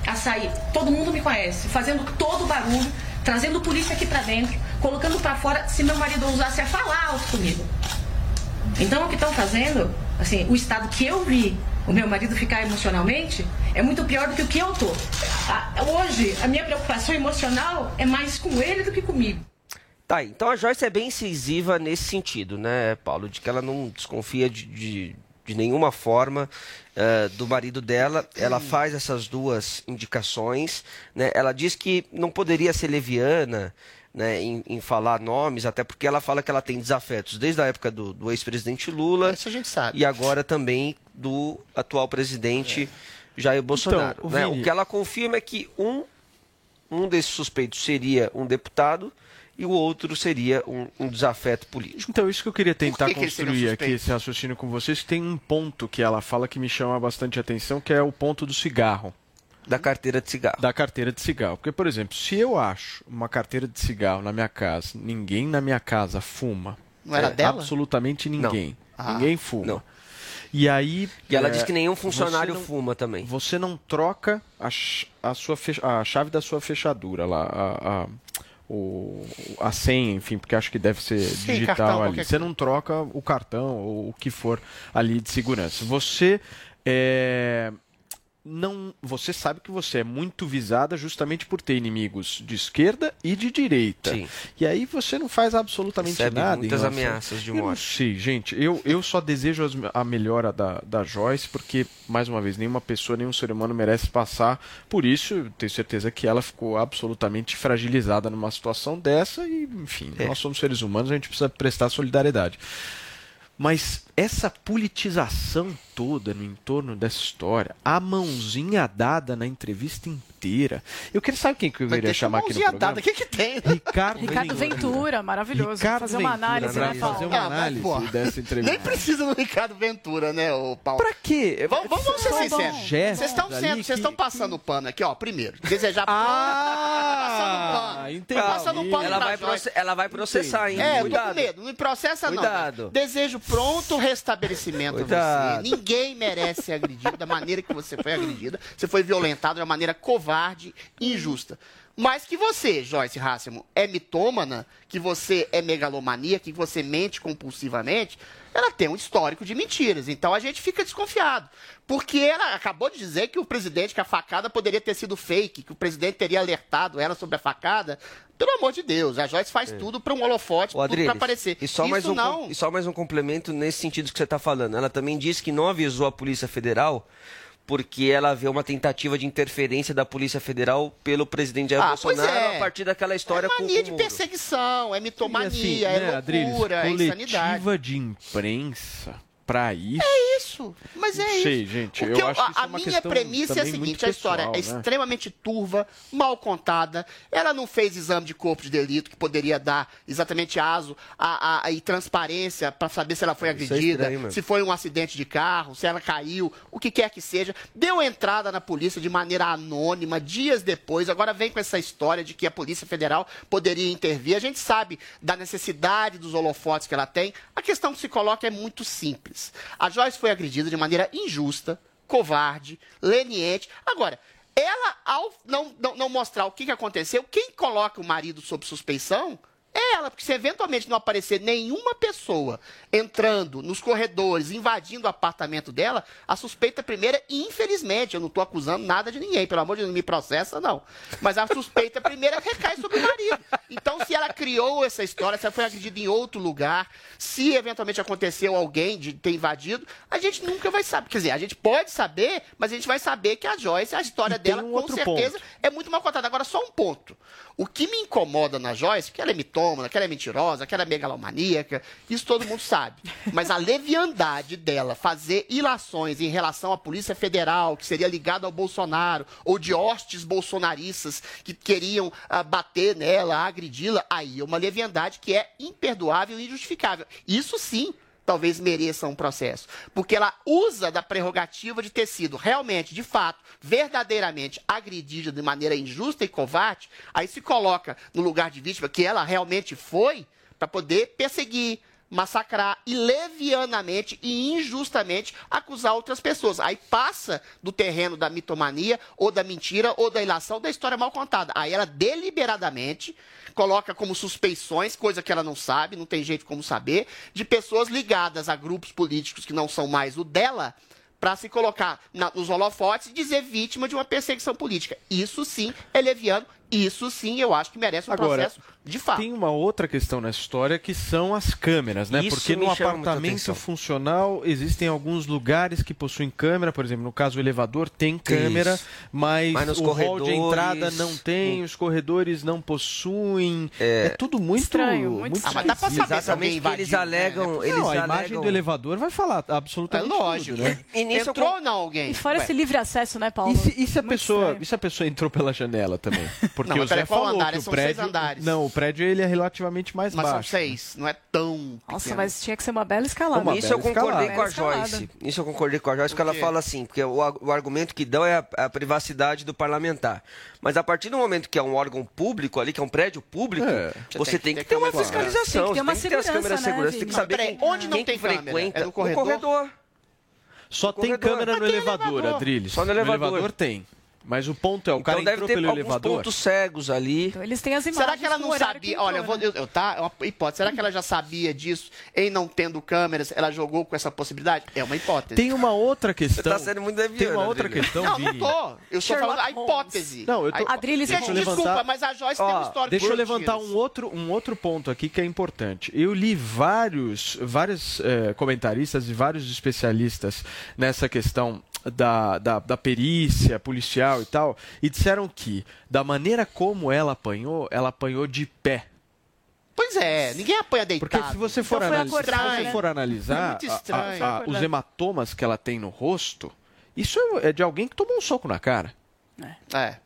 a sair. Todo mundo me conhece, fazendo todo o barulho, trazendo polícia aqui pra dentro, colocando pra fora se meu marido ousasse a falar alto comigo. Então o que estão fazendo, assim, o estado que eu vi o meu marido ficar emocionalmente é muito pior do que o que eu tô. Hoje, a minha preocupação emocional é mais com ele do que comigo. Tá, então a Joyce é bem incisiva nesse sentido, né, Paulo? De que ela não desconfia de, de, de nenhuma forma eh, do marido dela. Ela faz essas duas indicações, né? Ela diz que não poderia ser leviana, né, em, em falar nomes, até porque ela fala que ela tem desafetos desde a época do, do ex-presidente Lula Isso a gente sabe. e agora também do atual presidente Jair Bolsonaro. Então, o né? Vini- O que ela confirma é que um, um desses suspeitos seria um deputado e o outro seria um, um desafeto político. Então, isso que eu queria tentar que que construir aqui suspeitos? esse raciocínio com vocês, que tem um ponto que ela fala que me chama bastante atenção, que é o ponto do cigarro. Da carteira de cigarro. Da carteira de cigarro. Porque, por exemplo, se eu acho uma carteira de cigarro na minha casa, ninguém na minha casa fuma. Não era é, dela? Absolutamente ninguém. Ah. Ninguém fuma. Não. E aí. E ela é, diz que nenhum funcionário não- fuma também. Você não troca a, a, sua fech- a chave da sua fechadura lá, a, a, o, a senha, enfim, porque acho que deve ser digital cartão, ali. Você não troca o cartão ou o que for ali de segurança. Você é, não, você sabe que você é muito visada justamente por ter inimigos de esquerda e de direita. Sim. E aí você não faz absolutamente Recebe nada. muitas ameaças de morte. sei, gente. Eu, eu só desejo a melhora da, da Joyce, porque, mais uma vez, nenhuma pessoa, nenhum ser humano merece passar por isso. Eu tenho certeza que ela ficou absolutamente fragilizada numa situação dessa e, enfim, É. nós somos seres humanos, a gente precisa prestar solidariedade. Mas essa politização toda no entorno dessa história, a mãozinha dada na entrevista inteira. Eu quero saber quem que eu deixa chamar aqui no mãozinha programa. dada, o que que tem? Ricardo, Ricardo Ventura, maravilhoso. Ricardo fazer uma Ventura, análise, né? né, Fazer Paulo? uma Ah, mas, análise dessa entrevista. Nem precisa do Ricardo Ventura, né, o Paulo? Pra quê? Vamos, vamos, vamos ser sinceros. Vocês estão sendo, vocês que- estão passando o pano aqui, ó. Primeiro, desejar Ah, passando pano. Passando pano Ela vai, proce- ela vai processar, hein? É, eu tô Cuidado. com medo. Não me processa, não. Cuidado. Desejo pronto restabelecimento a Cuidado. você. Ninguém merece ser agredido da maneira que você foi agredida. Você foi violentado de uma maneira covarde e injusta. Mas que você, Joyce Hassemo, é mitômana, que você é megalomaníaca, que você mente compulsivamente, ela tem um histórico de mentiras. Então a gente fica desconfiado. Porque ela acabou de dizer que o presidente, que a facada poderia ter sido fake, que o presidente teria alertado ela sobre a facada. Pelo amor de Deus, a Joyce faz tudo para um holofote, Ô, tudo para Adriles, aparecer. E só, Isso mais um, não. e só mais um complemento nesse sentido que você está falando. Ela também disse que não avisou a Polícia Federal porque ela vê uma tentativa de interferência da Polícia Federal pelo presidente Jair Ah, Bolsonaro é. a partir daquela história é com, mania com de o Moro. perseguição, é mitomania, assim, é né, Adriles, loucura, é insanidade. coletiva de imprensa pra isso. É isso, mas é Não isso. sei, gente, eu que acho que isso a é minha premissa é a seguinte: a história é pessoal, né? extremamente turva, mal contada. Ela não fez exame de corpo de delito que poderia dar exatamente aso a, a- a- e transparência para saber se ela foi é agredida, estranho mesmo. se foi um acidente de carro, se ela caiu, o que quer que seja. Deu entrada na polícia de maneira anônima dias depois. Agora vem com essa história de que a Polícia Federal poderia intervir. A gente sabe da necessidade dos holofotes que ela tem. A questão que se coloca é muito simples. A Joyce foi agredida de maneira injusta, covarde, leniente. Agora, ela, ao não, não, não mostrar o que, que aconteceu, quem coloca o marido sob suspeição é ela, porque se eventualmente não aparecer nenhuma pessoa entrando nos corredores, invadindo o apartamento dela, a suspeita primeira, infelizmente, eu não estou acusando nada de ninguém, pelo amor de Deus, não me processa, não. Mas a suspeita primeira recai sobre o marido. Então, se ela criou essa história, se ela foi agredida em outro lugar, se eventualmente aconteceu alguém de ter invadido, a gente nunca vai saber. Quer dizer, a gente pode saber, mas a gente vai saber que a Joyce, a história E dela, um com certeza, ponto. é muito mal contada. Agora, só um ponto. O que me incomoda na Joyce, que ela é mitômana, que ela é mentirosa, que ela é megalomaníaca, isso todo mundo sabe. Mas a leviandade dela fazer ilações em relação à Polícia Federal, que seria ligada ao Bolsonaro, ou de hostes bolsonaristas que queriam ah, bater nela, agredi-la, aí é uma leviandade que é imperdoável e injustificável. Isso sim talvez mereça um processo. Porque ela usa da prerrogativa de ter sido realmente, de fato, verdadeiramente agredida de maneira injusta e covarde, aí se coloca no lugar de vítima, que ela realmente foi, para poder perseguir, massacrar e levianamente e injustamente acusar outras pessoas. Aí passa do terreno da mitomania ou da mentira ou da ilação da história mal contada. Aí ela deliberadamente coloca como suspeições, coisa que ela não sabe, não tem jeito como saber, de pessoas ligadas a grupos políticos que não são mais o dela, para se colocar na- nos holofotes e dizer vítima de uma perseguição política. Isso sim é leviano Isso sim, eu acho que merece um Agora, processo de fato. Tem uma outra questão nessa história que são as câmeras, né? Isso Porque no apartamento funcional existem alguns lugares que possuem câmera, por exemplo, no caso o elevador tem câmera, Isso. mas, Mas o hall de entrada não tem, os corredores não possuem. É, tudo muito Estranho, muito Ah, mas dá pra saber alguém Exatamente, que eles invadiu, alegam, né? eles não, a alegam... imagem do elevador vai falar É absolutamente lógico, tudo, né? E Entrou ou não alguém? E fora Ué, esse livre acesso, né, Paulo? E se, e se a Muito pessoa, estranho. e se a pessoa entrou pela janela também? Porque Não, o mas Zé peraí, qual falou andar? que o São seis prédio, andares. não, o prédio ele é relativamente mais Mas são baixo. seis, não é tão. Nossa, pequeno. mas tinha que ser uma bela escalada. Uma Isso eu bela concordei escalada. com a. Joyce. Isso eu concordei com a Joyce, Por que ela fala assim, porque o, o argumento que dão é a, a privacidade do parlamentar. Mas a partir do momento que é um órgão público ali, que é um prédio público, É. você tem que, ter ter uma fiscalização, Tem que ter uma tem que ter as segurança, câmeras de né, segurança, tem que saber Mas peraí, quem, onde não quem tem que frequenta É no corredor? Só tem câmera no Mas tem elevador, elevador. Adriles. Só no elevador. tem. Mas o ponto é, o cara Então deve entrou ter pelo alguns elevador. pontos cegos ali. Então eles têm as imagens. Será que ela não sabia? Olha, eu vou, né? eu, tá, é uma hipótese. Será que ela já sabia disso? Em não tendo câmeras, ela jogou com essa possibilidade? É uma hipótese. Tem uma outra Você questão. tá sendo muito deviano, Tem uma outra questão, não, não Vini. tô. Eu estou falando a hipótese. Não, eu tô- A- Adriles, Gente, deixa eu desculpa, levantar- mas a Joyce tem Ó, uma história Deixa eu levantar um outro, um outro ponto aqui que é importante. Eu li vários, vários eh, comentaristas e vários especialistas nessa questão da, da, da perícia policial e tal, e disseram que, da maneira como ela apanhou, ela apanhou de pé. Pois é, ninguém apanha deitado. Porque se você for, Então foi analisar, se você né? for analisar É estranho. a- a- os hematomas que ela tem no rosto, isso é de alguém que tomou um soco na cara. É.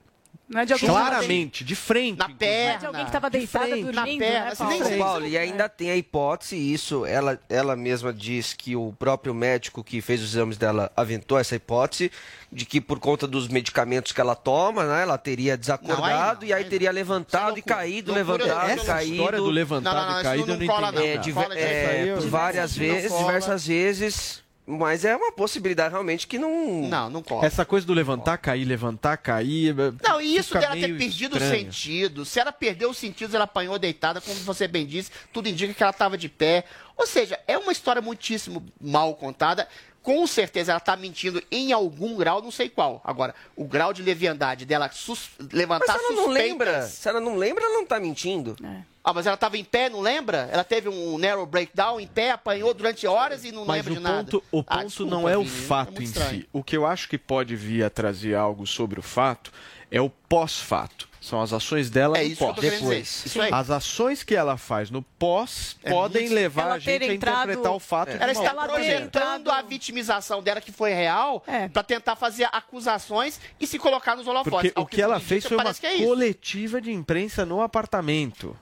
Não é de alguém Claramente, de frente. Na inclusive. Não é perna. de alguém que estava De deitada frente. dormindo, Na perna, né, Paulo? e ainda tem a hipótese, isso ela, ela mesma diz que o próprio médico que fez os exames dela aventou essa hipótese de que por conta dos medicamentos que ela toma, né, ela teria desacordado Não, aí não, e aí aí teria não. levantado é e caído, Loucura levantado, é Essa caído. história do levantado Não, não, não, e caído não eu não entendi. não. É, de, é, várias não vezes, diversas vezes, mas é uma possibilidade realmente que não... Não, não corre. Essa coisa do levantar, cair, levantar, cair. Não, e isso dela ter perdido o estranho. sentido. Se ela perdeu os sentidos, ela apanhou deitada, como você bem disse, tudo indica que ela estava de pé. Ou seja, é uma história muitíssimo mal contada. Com certeza ela está mentindo em algum grau, não sei qual. Agora, o grau de leviandade dela sus- Mas levantar se ela não suspeitas- lembra, se ela não lembra, ela não tá mentindo. Ah, mas ela estava em pé, não lembra? Ela teve um narrow breakdown em pé, apanhou durante horas e não Mas lembra o de nada. ponto, o Ah, ponto desculpa, não é o Vini, fato muito em si. O que eu acho que pode vir a trazer algo sobre o fato é o pós-fato. São as ações dela É no isso que eu pós. aí. As ações que ela faz no pós É podem muito- levar Ela a gente ter a entrado- interpretar o fato de Ela uma está ela projetando entrado- a vitimização dela que foi real É. para tentar fazer acusações e se colocar nos holofotes. Porque Ao o que ela tudo fez foi uma que é coletiva de imprensa no apartamento.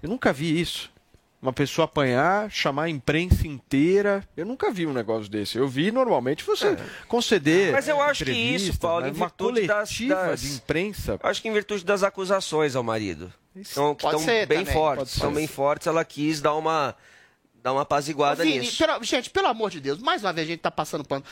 Eu nunca vi isso. Uma pessoa apanhar, chamar a imprensa inteira. Eu nunca vi um negócio desse. Eu vi normalmente você conceder. É. Mas eu acho que isso, Paulo, mas em uma virtude das- das- de imprensa. Acho que em virtude das acusações ao marido. Então, que estão bem também, fortes. Estão bem fortes, ela quis dar uma, dar uma apaziguada Vini, nisso. pelo- gente, pelo amor de Deus, mais uma vez a gente tá passando pano.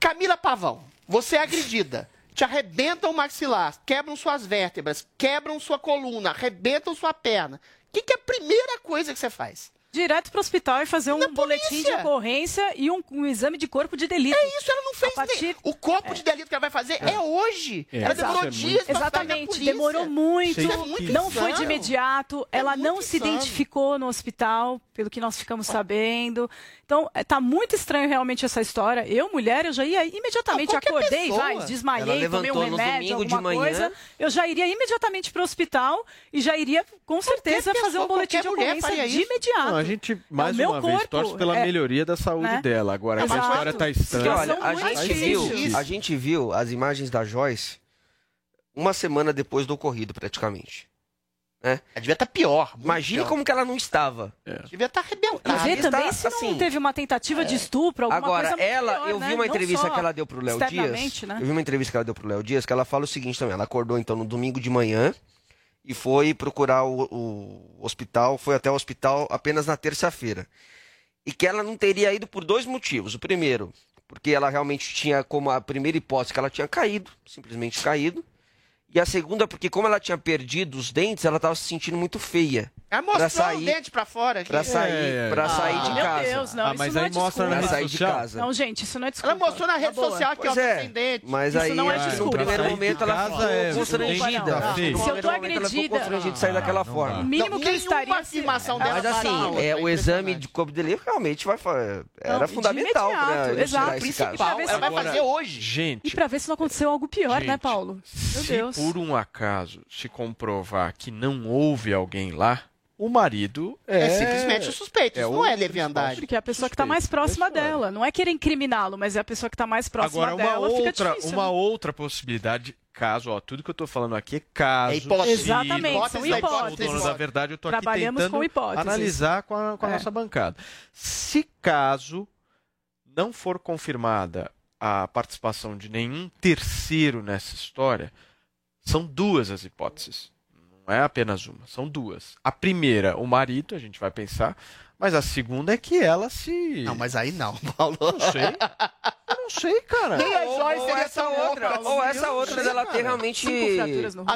Camila Pavão, você é agredida. Te arrebentam o maxilar, quebram suas vértebras, quebram sua coluna, arrebentam sua perna. O que, que é a primeira coisa que você faz? Direto pro hospital e fazer um Na boletim de ocorrência e um, um exame de corpo de delito. É isso, ela não fez A partir- nem- O corpo de delito que ela vai fazer é, hoje. É. Ela Exato. demorou é dias da Exatamente, demorou muito, é muito não foi de imediato, É ela não se insano. identificou no hospital, pelo que nós ficamos sabendo. Então, é, tá muito estranho realmente essa história. Eu, mulher, eu já ia imediatamente, Não, acordei, pessoa. vai, Ela desmaiei, tomei um remédio, alguma manhã. coisa. Eu já iria imediatamente para o hospital e já iria, com certeza, pessoa, fazer um boletim de ocorrência de imediato. Não, gente, mais meu uma vez, corpo, torce pela é, melhoria da saúde né? dela. Agora, essa Exato. história tá Porque, estranha. olha, a gente, viu, a gente viu as imagens da Joyce uma semana depois do ocorrido, praticamente. Ela devia estar pior. muito Imagine pior. como que ela não estava. Devia estar Pra arrebentada. ver está, também se não assim, teve uma tentativa de estupro, alguma Agora, coisa ela, pior, eu né? vi uma Não entrevista que ela deu pro Léo Dias. né? Eu vi uma entrevista que ela deu pro Léo Dias que ela fala o seguinte também. Ela acordou então no domingo de manhã e foi procurar o, o hospital, foi até o hospital apenas na terça-feira. E que ela não teria ido por dois motivos. O primeiro, porque ela realmente tinha como a primeira hipótese que ela tinha caído, simplesmente caído. E a segunda, porque como ela tinha perdido os dentes, ela tava se sentindo muito feia. Ela Pra mostrou sair- o dente pra fora. aqui. Pra sair, É, é. pra Ah, sair de meu casa. Deus, não, Ah, isso mas não aí é mostra na desculpa. Pra rede sair de social. casa. Não, gente, isso não é desculpa. Ela mostrou na rede boa. social que ó, é, tô sem dente. Mas Isso aí, não é que no desculpa. primeiro de momento, ela ficou é- constrangida. Desculpa, Tá. Se eu tô momento, ela ficou agredida- constrangida de sair daquela forma. O mínimo que eu estaria... afirmação dela Mas assim, é, o é exame de corpo dele realmente vai, era de fundamental exato. Principal, ela vai fazer hoje. E Gente, pra ver se não aconteceu algo pior, né, Paulo? Meu Deus. Por um acaso se comprovar que não houve alguém lá, o marido é... É, simplesmente o suspeito. é Isso não é leviandade. Porque é a pessoa que está mais próxima dela. Não é querer incriminá-lo, mas é a pessoa que está mais próxima Agora, uma dela. Outra, difícil, uma né? outra possibilidade, caso, ó, tudo que eu tô falando aqui é caso. É hipótese. Exatamente, Hipótese são hipóteses. da verdade, eu tô aqui Trabalhamos tentando com hipóteses. analisar com a, com a É. nossa bancada. Se caso não for confirmada a participação de nenhum terceiro nessa história, são duas as hipóteses. Não é apenas uma, são duas. A primeira, o marido, a gente vai pensar, mas a segunda é que ela se. Não, mas aí não, Paulo. Não sei. Eu não sei, cara. Nem a Ou, Joyce ou seria essa outra, ou essa outra cara. ter realmente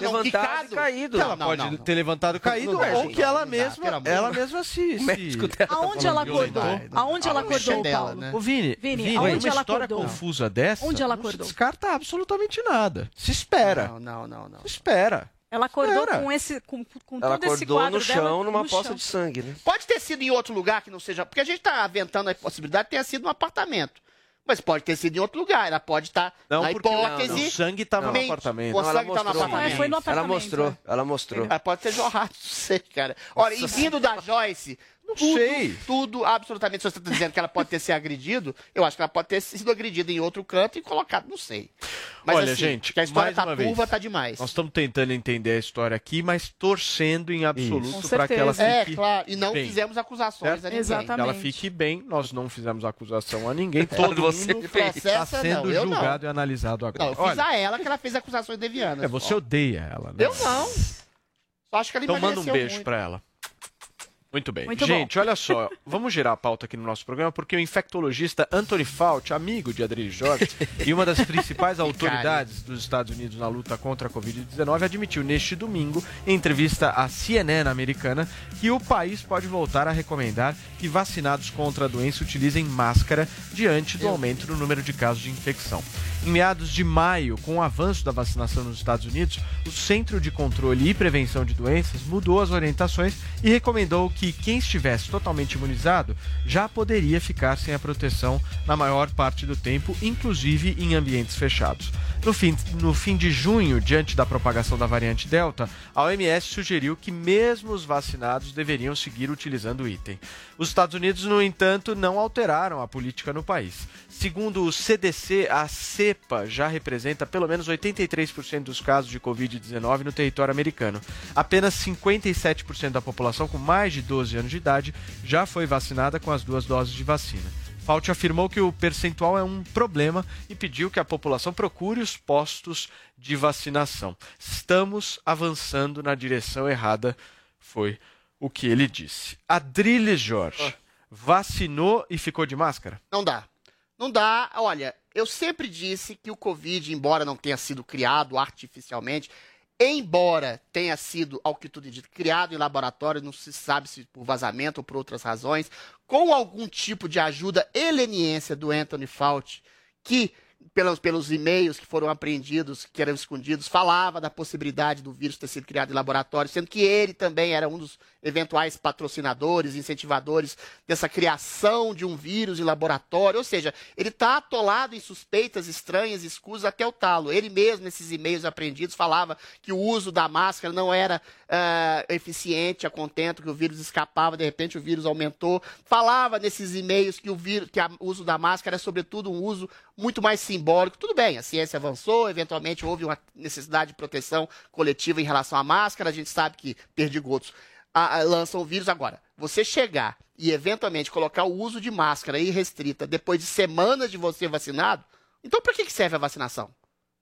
levantado e caído. Ela pode ter levantado caído, Não dá, ou que ela mesma, ela mesma se. O tá Aonde ela acordou? Aonde ela acordou, o Paulo? né? Ô, Vini, Vini, aonde uma ela história acordou? confusa dessa, Onde ela acordou? descarta absolutamente nada. Se espera. Não, não, não, não. Se espera. Ela acordou Espera. com esse, com, com Ela todo esse acordou quadro no chão, dela numa no poça chão. de sangue, né? Pode ter sido em outro lugar que não seja. Porque a gente está aventando a possibilidade de ter sido no apartamento. Mas pode ter sido em outro lugar. Ela pode estar Não, na porque o- hipótese. o sangue estava no apartamento. O Não, ela sangue está no mostrou. apartamento. Foi no Ela apartamento, mostrou, é. ela mostrou. Ela pode ter jorrado, não sei, cara. Olha, e vindo da Joyce, Não tudo, sei. tudo, absolutamente, se você está dizendo que ela pode ter sido agredido, eu acho que ela pode ter sido agredida em outro canto e colocado, não sei. Mas Olha, assim, gente, que a história mais tá vez. tá demais. Nós estamos tentando entender a história aqui, mas torcendo em absoluto para que ela certeza. fique É, claro, e não bem. fizemos acusações Certo? a ninguém. Exatamente. que ela fique bem. Nós não fizemos acusação a ninguém. É, Todo você mundo fez. está sendo não, eu não. julgado e analisado agora. Não, eu fiz Olha, a ela que ela fez acusações devianas. é, você odeia ela, né? Eu não. Só acho que ela Então manda um beijo pra ela. Muito bem. Muito Gente, olha só. Vamos girar a pauta aqui no nosso programa, porque o infectologista Anthony Fauci, amigo de Adri Jorge e uma das principais autoridades dos Estados Unidos na luta contra a Covid-19, admitiu neste domingo, em entrevista à CNN americana, que o país pode voltar a recomendar que vacinados contra a doença utilizem máscara diante do aumento no número de casos de infecção. Em meados de maio, com o avanço da vacinação nos Estados Unidos, o Centro de Controle e Prevenção de Doenças mudou as orientações e recomendou que quem estivesse totalmente imunizado já poderia ficar sem a proteção na maior parte do tempo, inclusive em ambientes fechados. No fim, no fim de junho, diante da propagação da variante Delta, a OMS sugeriu que mesmo os vacinados deveriam seguir utilizando o item. Os Estados Unidos, no entanto, não alteraram a política no país. Segundo o CDC, a cepa já representa pelo menos 83% dos casos de Covid-19 no território americano. Apenas 57% da população com mais de 12 anos de idade já foi vacinada com as duas doses de vacina. Fauci afirmou que o percentual é um problema e pediu que a população procure os postos de vacinação. Estamos avançando na direção errada, foi o que ele disse. Adrilles Jorge vacinou e ficou de máscara? Não dá. Não dá. Olha, eu sempre disse que o Covid, embora não tenha sido criado artificialmente, embora tenha sido, ao que tudo indica, criado em laboratório, não se sabe se por vazamento ou por outras razões, com algum tipo de ajuda e leniência do Anthony Fauci, que pelos, pelos e-mails que foram apreendidos, que eram escondidos, falava da possibilidade do vírus ter sido criado em laboratório, sendo que ele também era um dos eventuais patrocinadores, incentivadores dessa criação de um vírus em laboratório. Ou seja, ele está atolado em suspeitas estranhas escusas até o talo. Ele mesmo, nesses e-mails apreendidos, falava que o uso da máscara não era ah, eficiente a contento, que o vírus escapava, de repente o vírus aumentou. Falava nesses e-mails que o vírus, que a- uso da máscara é, sobretudo, um uso muito mais simbólico. Tudo bem, a ciência avançou, eventualmente houve uma necessidade de proteção coletiva em relação à máscara. A gente sabe que perdigotos ah, ah, lançam o vírus. Agora, você chegar e eventualmente colocar o uso de máscara irrestrita depois de semanas de você vacinado, então para que serve a vacinação?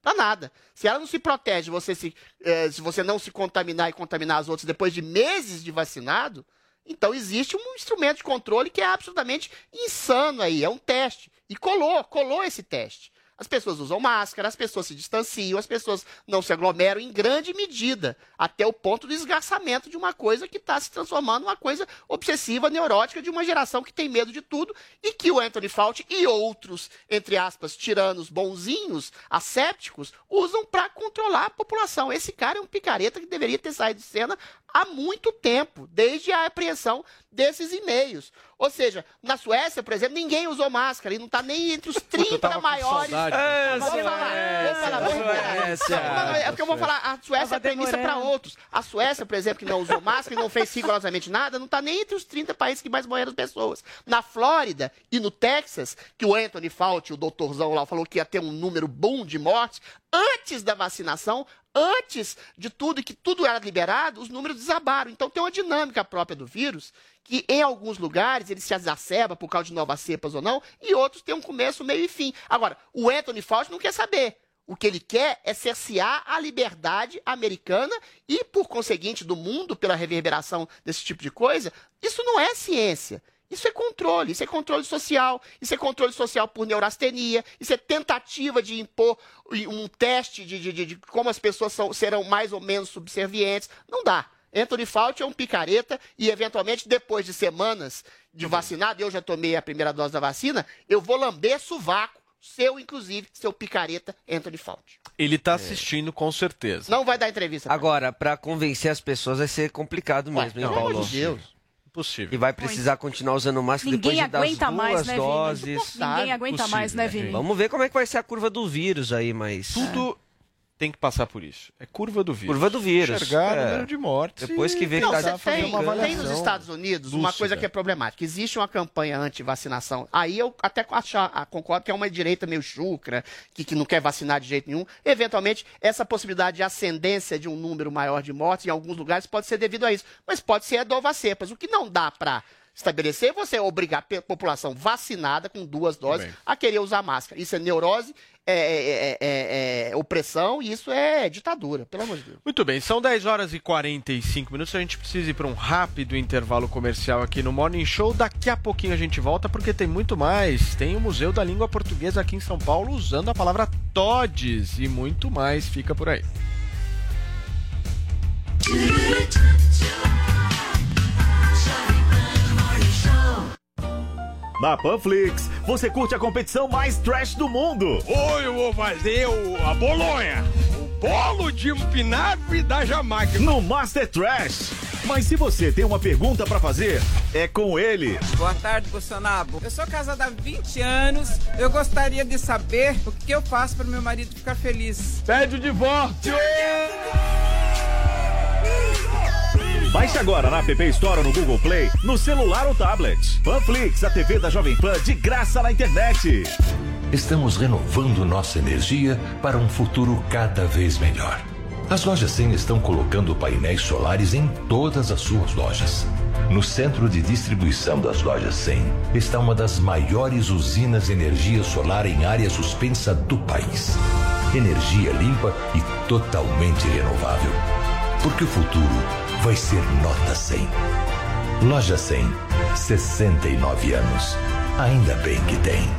Pra nada. Se ela não se protege, você se, eh, se você não se contaminar e contaminar as outras depois de meses de vacinado, então existe um instrumento de controle que é absolutamente insano aí, é um teste. E colou, colou esse teste. As pessoas usam máscara, as pessoas se distanciam, as pessoas não se aglomeram em grande medida, até o ponto do esgarçamento de uma coisa que está se transformando numa coisa obsessiva, neurótica, de uma geração que tem medo de tudo e que o Anthony Fauci e outros, entre aspas, tiranos bonzinhos, assépticos, usam para controlar a população. Esse cara é um picareta que deveria ter saído de cena há muito tempo, desde a apreensão desses e-mails. Ou seja, na Suécia, por exemplo, ninguém usou máscara e não está nem entre os 30 maiores. É, Vou falar, vou falar, vou falar. Suécia. Não, não, É porque eu vou falar, a Suécia é premissa para outros. A Suécia, por exemplo, que não usou máscara e não fez rigorosamente nada, não está nem entre os 30 países que mais morreram pessoas. Na Flórida e no Texas, que o Anthony Fauci, o doutorzão lá, falou que ia ter um número bom de mortes, antes da vacinação, antes de tudo e que tudo era liberado, os números desabaram. Então tem uma dinâmica própria do vírus que em alguns lugares ele se exacerba por causa de novas cepas ou não, e outros têm um começo, meio e fim. Agora, o Anthony Fauci não quer saber. O que ele quer é cercear a liberdade americana e, por conseguinte, do mundo, pela reverberação desse tipo de coisa. Isso não é ciência. Isso é controle, isso é controle social, isso é controle social por neurastenia, isso é tentativa de impor um teste de, de- de- de como as pessoas são- serão mais ou menos subservientes. Não dá. Anthony Fauci é um picareta e, eventualmente, depois de semanas de vacinado, eu já tomei a primeira dose da vacina, eu vou lamber sovaco, seu, inclusive, seu picareta Anthony Fauci. Ele tá assistindo com certeza. Não vai dar entrevista. Agora, pra convencer as pessoas vai ser complicado mesmo, hein, pelo Paulo? amor de Deus. Impossível. E vai precisar continuar usando máscara depois Ninguém de das aguenta duas mais, né, Vini? doses. Ninguém aguenta mais, né, Vini? Vamos ver como é que vai ser a curva do vírus aí, mas... Tudo tem que passar por isso. É curva do vírus. Curva do vírus. Enxergar É. número de mortes. Depois que vê que Não, tá você tem, tem nos Estados Unidos uma lúcida. coisa que é problemática. Existe uma campanha anti-vacinação. Aí eu até achar, ah, concordo que é uma direita meio chucra, que, que não quer vacinar de jeito nenhum. Eventualmente, essa possibilidade de ascendência de um número maior de mortes em alguns lugares pode ser devido a isso. Mas pode ser a cepas. O que não dá para estabelecer é você obrigar a população vacinada com duas doses bem. a querer usar máscara. Isso é neurose, é, é- é- é opressão e isso é ditadura, pelo amor de Deus. Muito bem, são 10 horas e 45 minutos. A gente precisa ir para um rápido intervalo comercial aqui no Morning Show. Daqui a pouquinho a gente volta porque tem muito mais. Tem o Museu da Língua Portuguesa aqui em São Paulo usando a palavra todes e muito mais. Fica por aí. Na Panflix, você curte a competição mais trash do mundo. Hoje eu vou fazer o, a bolonha. O bolo de espinafre da Jamaica. No Master Trash. Mas se você tem uma pergunta pra fazer, é com ele. Boa tarde, Bolsonaro. Eu sou casada há 20 anos. Eu gostaria de saber o que eu faço para meu marido ficar feliz. Pede o divórcio. Baixe agora na App Store ou no Google Play, no celular ou tablet. Panflix, a TV da Jovem Pan de graça na internet. Estamos renovando nossa energia para um futuro cada vez melhor. As lojas 100 estão colocando painéis solares em todas as suas lojas. No centro de distribuição das lojas 100 está uma das maiores usinas de energia solar em área suspensa do país. Energia limpa e totalmente renovável. Porque o futuro vai ser nota 100. Loja 100, 69 anos. Ainda bem que tem.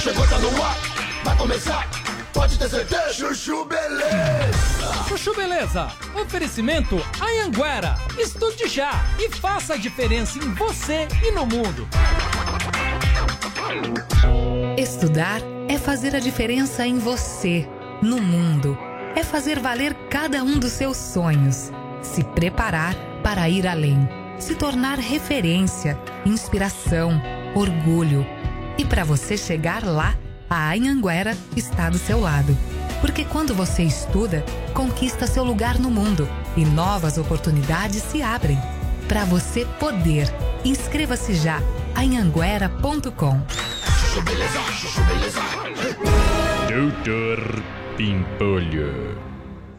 Chegou, tá no ar, vai começar, pode ter certeza. Chuchu Beleza. Chuchu Beleza, oferecimento Anhanguera. Estude já e faça a diferença em você e no mundo. Estudar é fazer a diferença em você, no mundo. É fazer valer cada um dos seus sonhos. Se preparar para ir além. Se tornar referência, inspiração, orgulho. E para você chegar lá, a Anhanguera está do seu lado. Porque quando você estuda, conquista seu lugar no mundo e novas oportunidades se abrem. Para você poder, inscreva-se já anhanguera.com. Doutor Pimpolho.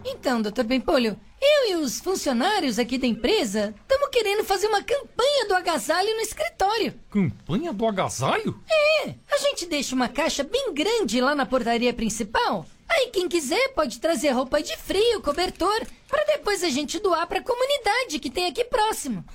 Então, doutor Pimpolho, eu e os funcionários aqui da empresa estamos querendo fazer uma campanha do agasalho no escritório. Campanha do agasalho? É, a gente deixa uma caixa bem grande lá na portaria principal. Aí quem quiser pode trazer roupa de frio, cobertor, para depois a gente doar para a comunidade que tem aqui próximo.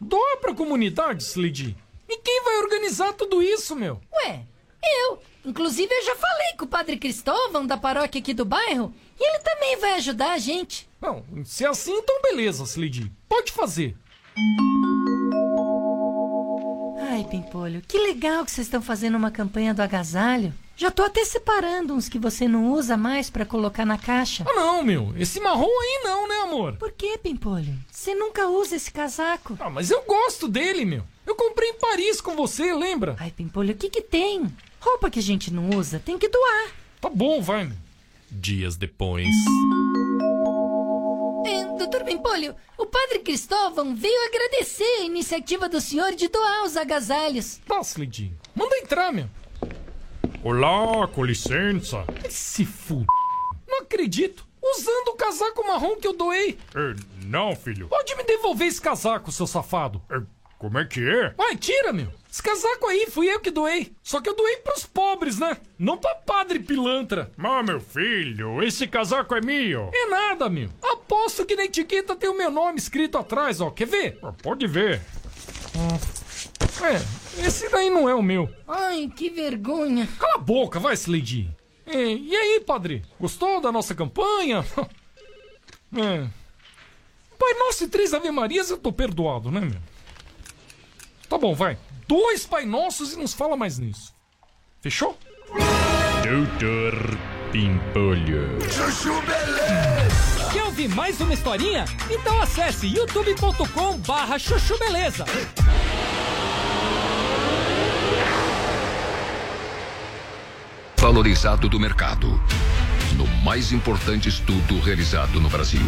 Doa pra comunidade, Slid. E quem vai organizar tudo isso, meu? Ué, eu. Inclusive, eu já falei com o padre Cristóvão, da paróquia aqui do bairro, e ele também vai ajudar a gente. Não, se é assim, então beleza, Slade. Pode fazer. Ai, Pimpolho, que legal que vocês estão fazendo uma campanha do agasalho. Já tô até separando uns que você não usa mais pra colocar na caixa. Ah, não, meu. Esse marrom aí não, né, amor? Por que, Pimpolho? Você nunca usa esse casaco. Ah, mas eu gosto dele, meu. Eu comprei em Paris com você, lembra? Ai, Pimpolho, o que que tem? Roupa que a gente não usa tem que doar. Tá bom, vai, meu. Dias depois. É, doutor Pimpolho, o padre Cristóvão veio agradecer a iniciativa do senhor de doar os agasalhos. Tá, Slade. Manda entrar, meu. Olá, com licença. Se f... Não acredito. Usando o casaco marrom que eu doei. não, filho. Pode me devolver esse casaco, seu safado. Como é que é? Vai, tira, meu. Esse casaco aí fui eu que doei. Só que eu doei pros pobres, né? Não pra padre pilantra. Mas, meu filho, esse casaco é meu. É nada, meu. Aposto que na etiqueta tem o meu nome escrito atrás, ó. Quer ver? Pode ver. É, esse daí não é o meu. Ai, que vergonha. Cala a boca, vai, Slade. É, e aí, padre? Gostou da nossa campanha? É. Pai Nosso e três Ave Marias eu tô perdoado, né, meu? Tá bom, vai. Dois Pai Nossos e nos fala mais nisso. Fechou? Doutor Pimpolho. Chuchu Beleza! Quer ouvir mais uma historinha? Então acesse youtube.com barra chuchu beleza. Valorizado do mercado. No mais importante estudo realizado no Brasil.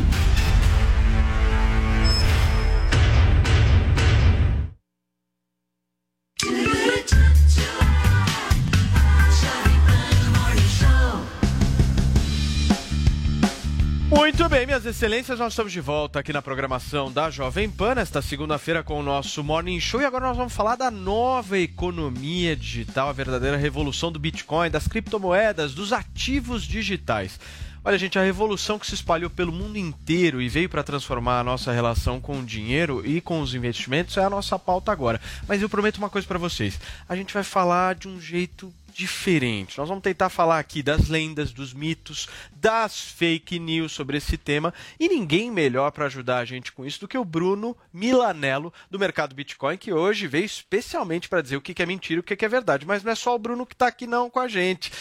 Muito bem, minhas excelências, nós estamos de volta aqui na programação da Jovem Pan, nesta segunda-feira com o nosso Morning Show. E agora nós vamos falar da nova economia digital, a verdadeira revolução do Bitcoin, das criptomoedas, dos ativos digitais. Olha, gente, a revolução que se espalhou pelo mundo inteiro e veio para transformar a nossa relação com o dinheiro e com os investimentos é a nossa pauta agora. Mas eu prometo uma coisa para vocês: a gente vai falar de um jeito diferente. Nós vamos tentar falar aqui das lendas, dos mitos, das fake news sobre esse tema e ninguém melhor para ajudar a gente com isso do que o Bruno Milanello do mercado Bitcoin, que hoje veio especialmente para dizer o que é mentira e o que é verdade. Mas não é só o Bruno que está aqui não com a gente.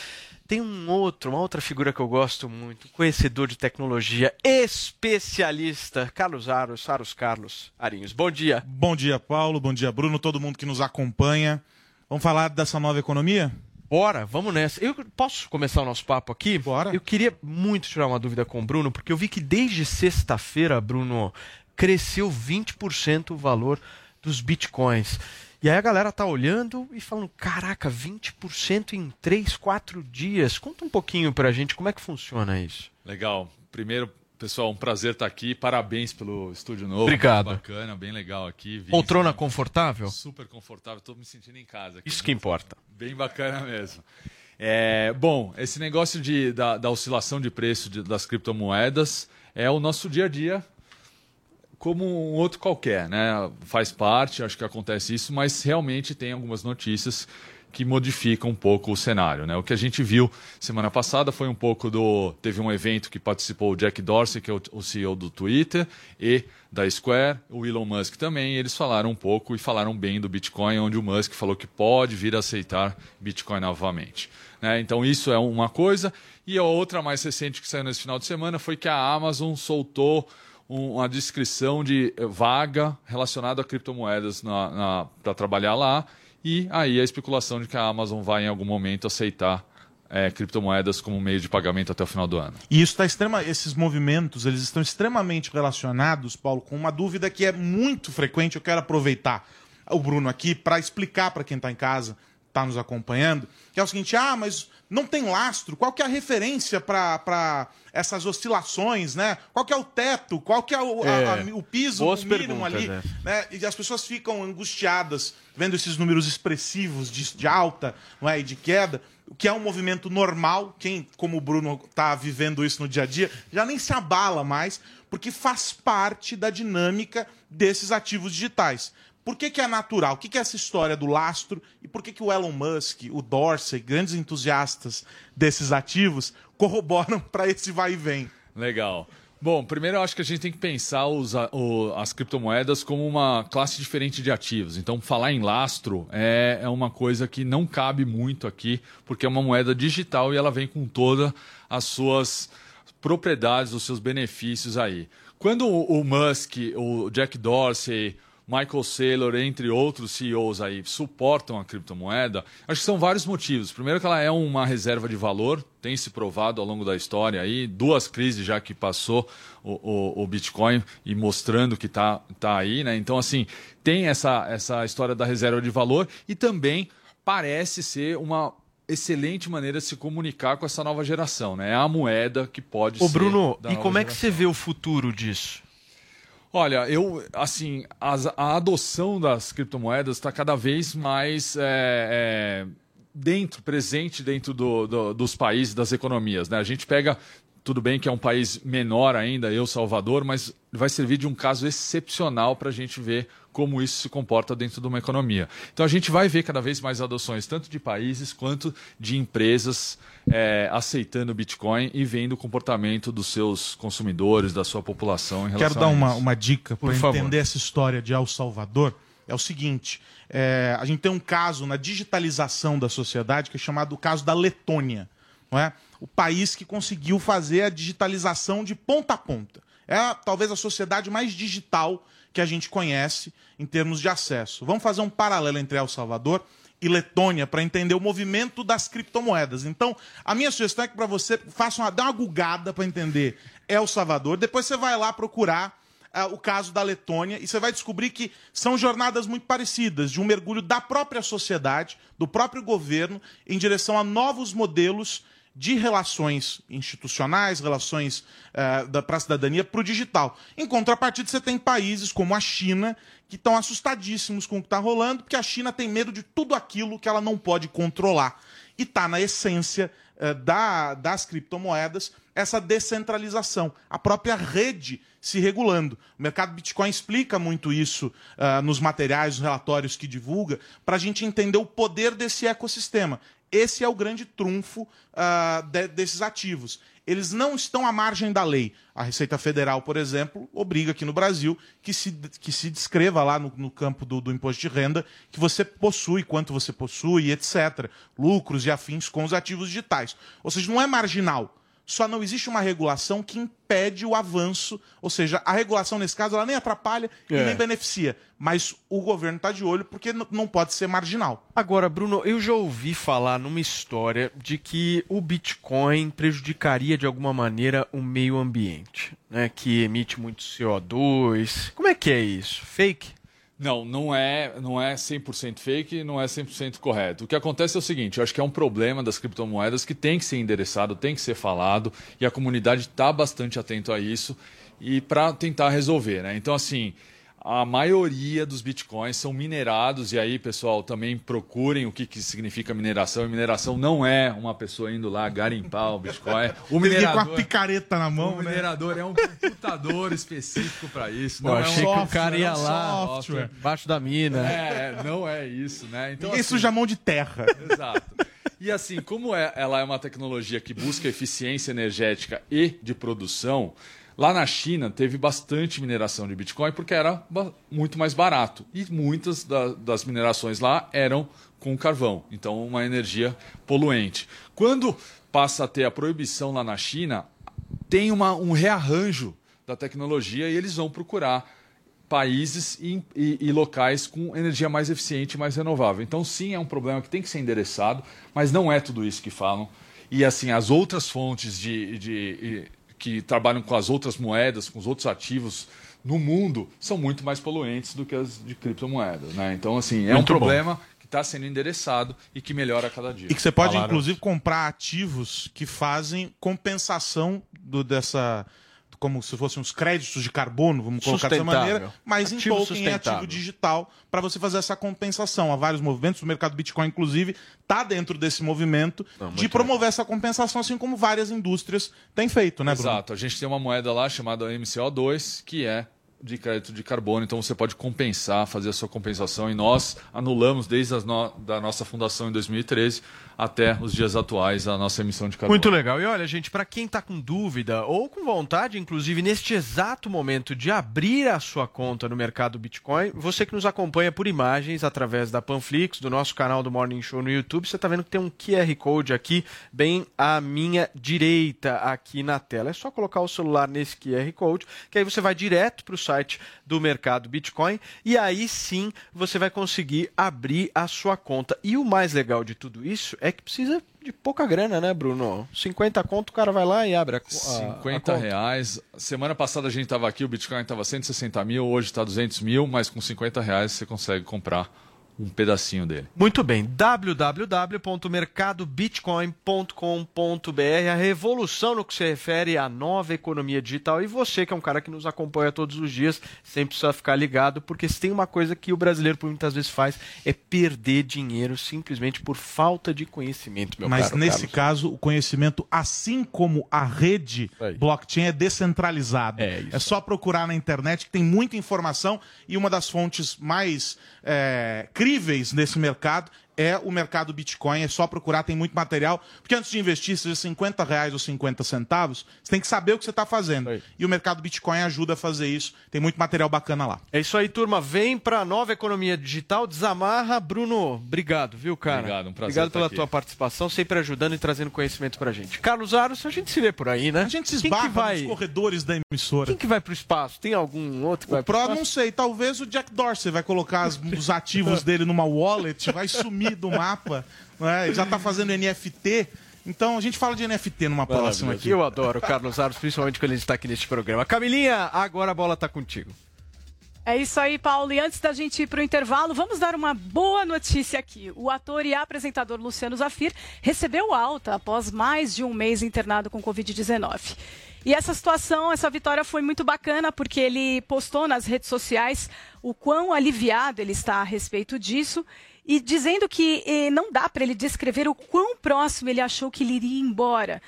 Tem um outro, uma outra figura que eu gosto muito, conhecedor de tecnologia, especialista, Carlos Aros, Aros Carlos Arinhos. Bom dia. Bom dia, Paulo. Bom dia, Bruno. Todo mundo que nos acompanha. Vamos falar dessa nova economia? Bora, vamos nessa. Eu posso começar o nosso papo aqui? Bora. Eu queria muito tirar uma dúvida com o Bruno, porque eu vi que desde sexta-feira, Bruno, cresceu 20% o valor dos bitcoins. E aí a galera tá olhando e falando, caraca, 20% em 3, 4 dias. Conta um pouquinho pra gente como é que funciona isso. Legal. Primeiro, pessoal, um prazer estar aqui. Parabéns pelo estúdio novo. Obrigado. Muito Bacana, bem legal aqui. Vim- Poltrona confortável? Super confortável, estou me sentindo em casa. Aqui. Isso que importa. Bem bacana mesmo. É, bom, esse negócio de, da, da oscilação de preço de- das criptomoedas é o nosso dia a dia como um outro qualquer, né? Faz parte, acho que acontece isso, mas realmente tem algumas notícias que modificam um pouco o cenário, né? O que a gente viu semana passada foi um pouco do teve um evento que participou o Jack Dorsey, que é o, CEO do Twitter e da Square, o Elon Musk também, eles falaram um pouco e falaram bem do Bitcoin, onde o Musk falou que pode vir a aceitar Bitcoin novamente. né? Então isso é uma coisa. E a outra mais recente que saiu nesse final de semana foi que a Amazon soltou um- uma descrição de eh, vaga relacionada a criptomoedas para trabalhar lá. E aí a especulação de que a Amazon vai em algum momento aceitar eh, criptomoedas como meio de pagamento até o final do ano. E isso tá extrema, esses movimentos, eles estão extremamente relacionados, Paulo, com uma dúvida que é muito frequente. Eu quero aproveitar o Bruno aqui para explicar para quem está em casa, está nos acompanhando, que é o seguinte: ah, mas não tem lastro. Qual que é a referência para essas oscilações, né? Qual que é o teto? Qual que é o, É. a- o piso o mínimo ali? essa. né? E as pessoas ficam angustiadas vendo esses números expressivos de, de alta não é? e de queda, o que é um movimento normal. Quem, como o Bruno, está vivendo isso no dia a dia, já nem se abala mais, porque faz parte da dinâmica desses ativos digitais. Por que, que é natural? O que, que é essa história do lastro? E por que, que o Elon Musk, o Dorsey, grandes entusiastas desses ativos, corroboram para esse vai e vem? Legal. Bom, primeiro eu acho que a gente tem que pensar os, o- as criptomoedas como uma classe diferente de ativos. Então, falar em lastro é, é uma coisa que não cabe muito aqui, porque é uma moeda digital e ela vem com todas as suas propriedades, os seus benefícios aí. Quando o, o Musk, o Jack Dorsey, Michael Saylor, entre outros CEOs aí, suportam a criptomoeda, acho que são vários motivos. Primeiro que ela é uma reserva de valor, tem se provado ao longo da história aí, duas crises já que passou o, o- o Bitcoin e mostrando que está tá aí, né? Então, assim, tem essa, essa história da reserva de valor e também parece ser uma excelente maneira de se comunicar com essa nova geração, né? É a moeda que pode Ô ser Bruno, da e como é que geração. você vê o futuro disso? Olha, eu, assim, as- a adoção das criptomoedas está cada vez mais é, é, dentro, presente dentro do- do- dos países, das economias. Né? A gente pega, tudo bem que é um país menor ainda, El Salvador, mas vai servir de um caso excepcional para a gente ver como isso se comporta dentro de uma economia. Então a gente vai ver cada vez mais adoções, tanto de países quanto de empresas é, aceitando o Bitcoin e vendo o comportamento dos seus consumidores, da sua população em relação Quero dar uma, uma dica para entender essa história de El Salvador. É o seguinte: é, a gente tem um caso na digitalização da sociedade que é chamado o caso da Letônia. Não é? O país que conseguiu fazer a digitalização de ponta a ponta. É talvez a sociedade mais digital que a gente conhece em termos de acesso. Vamos fazer um paralelo entre El Salvador e Letônia para entender o movimento das criptomoedas. Então, a minha sugestão é que para você faça uma, dá uma gugada para entender El Salvador, depois você vai lá procurar ah, o caso da Letônia e você vai descobrir que são jornadas muito parecidas, de um mergulho da própria sociedade, do próprio governo, em direção a novos modelos de relações institucionais, relações eh, da para a cidadania para o digital. Em contrapartida, você tem países como a China que estão assustadíssimos com o que está rolando, porque a China tem medo de tudo aquilo que ela não pode controlar. E está na essência eh, da- das criptomoedas essa descentralização, a própria rede se regulando. O mercado Bitcoin explica muito isso ah, nos materiais, nos relatórios que divulga, para a gente entender o poder desse ecossistema. Esse é o grande trunfo ah, de- desses ativos. Eles não estão à margem da lei. A Receita Federal, por exemplo, obriga aqui no Brasil que se, que se descreva lá no, no campo do, do imposto de renda que você possui, quanto você possui, etc. Lucros e afins com os ativos digitais. Ou seja, não é marginal. Só não existe uma regulação que impede o avanço, ou seja, a regulação nesse caso ela nem atrapalha e É. nem beneficia, mas o governo está de olho porque não pode ser marginal. Agora, Bruno, eu já ouvi falar numa história de que o Bitcoin prejudicaria de alguma maneira o meio ambiente, né? Que emite muito CO2. Como é que é isso? Fake? Não, não é, não é 100% fake não é 100% correto. O que acontece é o seguinte, eu acho que é um problema das criptomoedas que tem que ser endereçado, tem que ser falado e a comunidade está bastante atento a isso e para tentar resolver, né? Então assim, a maioria dos bitcoins são minerados e aí, pessoal, também procurem o que, que significa mineração. E mineração não é uma pessoa indo lá garimpar o bitcoin. O Ele ia com a minerador, picareta na mão, o né? minerador é um computador específico para isso. Pô, não é achei um que o cara ia não é um lá, software. embaixo da mina. É, não é isso, né? Então, Ninguém assim, suja a mão de terra. Exato. E assim, como é- ela é uma tecnologia que busca eficiência energética e de produção, lá na China teve bastante mineração de Bitcoin porque era muito mais barato. E muitas da- das minerações lá eram com carvão, então uma energia poluente. Quando passa a ter a proibição lá na China, tem uma- um rearranjo da tecnologia e eles vão procurar países e, e- e locais com energia mais eficiente e mais renovável. Então, sim, é um problema que tem que ser endereçado, mas não é tudo isso que falam. E, assim, as outras fontes de, de- e- que trabalham com as outras moedas, com os outros ativos no mundo, são muito mais poluentes do que as de criptomoedas. Né? Então, assim, é um Muito bom. problema que está sendo endereçado e que melhora a cada dia. E que você pode, Falaram. inclusive, comprar ativos que fazem compensação do, dessa. Como se fossem uns créditos de carbono, vamos colocar dessa maneira, mas em token, sustentável. ativo digital, para você fazer essa compensação. Há vários movimentos, o mercado Bitcoin, inclusive, está dentro desse movimento de promover essa compensação, assim como várias indústrias têm feito, né, Bruno? Exato. A gente tem uma moeda lá chamada MCO2, que é de crédito de carbono, então você pode compensar, fazer a sua compensação e nós anulamos desde a no, da nossa fundação em 2013 até os dias atuais a nossa emissão de carbono. Muito legal. E olha, gente, para quem está com dúvida ou com vontade, inclusive neste exato momento, de abrir a sua conta no mercado Bitcoin, você que nos acompanha por imagens através da Panflix, do nosso canal do Morning Show no YouTube, você está vendo que tem um QR Code aqui, bem à minha direita, aqui na tela. É só colocar o celular nesse QR Code, que aí você vai direto para o site do mercado Bitcoin e aí sim você vai conseguir abrir a sua conta. E o mais legal de tudo isso é que precisa de pouca grana, né, Bruno? 50 conto, o cara vai lá e abre a, a, a 50 conta. reais. Semana passada a gente estava aqui, o Bitcoin estava 160 mil, hoje está 200 mil, mas com 50 reais você consegue comprar um pedacinho dele. Muito bem, www.mercadobitcoin.com.br, a revolução no que se refere à nova economia digital. E você, que é um cara que nos acompanha todos os dias, sempre precisa ficar ligado, porque se tem uma coisa que o brasileiro por muitas vezes faz é perder dinheiro simplesmente por falta de conhecimento, meu Mas caro nesse Carlos. caso, o conhecimento, assim como a rede blockchain, é descentralizado. É, só procurar na internet que tem muita informação e uma das fontes mais é, críveis nesse mercado é o mercado Bitcoin. É só procurar, tem muito material. Porque antes de investir, seja 50 reais ou 50 centavos, você tem que saber o que você está fazendo. E o mercado Bitcoin ajuda a fazer isso. Tem muito material bacana lá. É isso aí, turma. Vem pra nova economia digital, desamarra. Bruno, obrigado, viu, cara? Obrigado, um prazer Obrigado pela aqui. tua participação, sempre ajudando e trazendo conhecimento pra gente. Carlos Aros, a gente se vê por aí, né? A gente se esbarra vai... nos corredores da emissora. Quem que vai pro espaço? Tem algum outro que vai O pro Pro, espaço? não sei. Talvez o Jack Dorsey vai colocar os ativos dele numa wallet, vai sumir do mapa. né? Ele já tá fazendo NFT. Então a gente fala de NFT numa próxima Maravilhoso. aqui. Eu adoro o Carlos Aros, principalmente quando ele está aqui neste programa. Camilinha, agora a bola tá contigo. É isso aí, Paulo. E antes da gente ir para o intervalo, vamos dar uma boa notícia aqui. O ator e apresentador Luciano Zafir recebeu alta após mais de um mês internado com Covid-19. E essa situação, essa vitória foi muito bacana porque ele postou nas redes sociais o quão aliviado ele está a respeito disso e dizendo que eh, não dá para ele descrever o quão próximo ele achou que ele iria embora.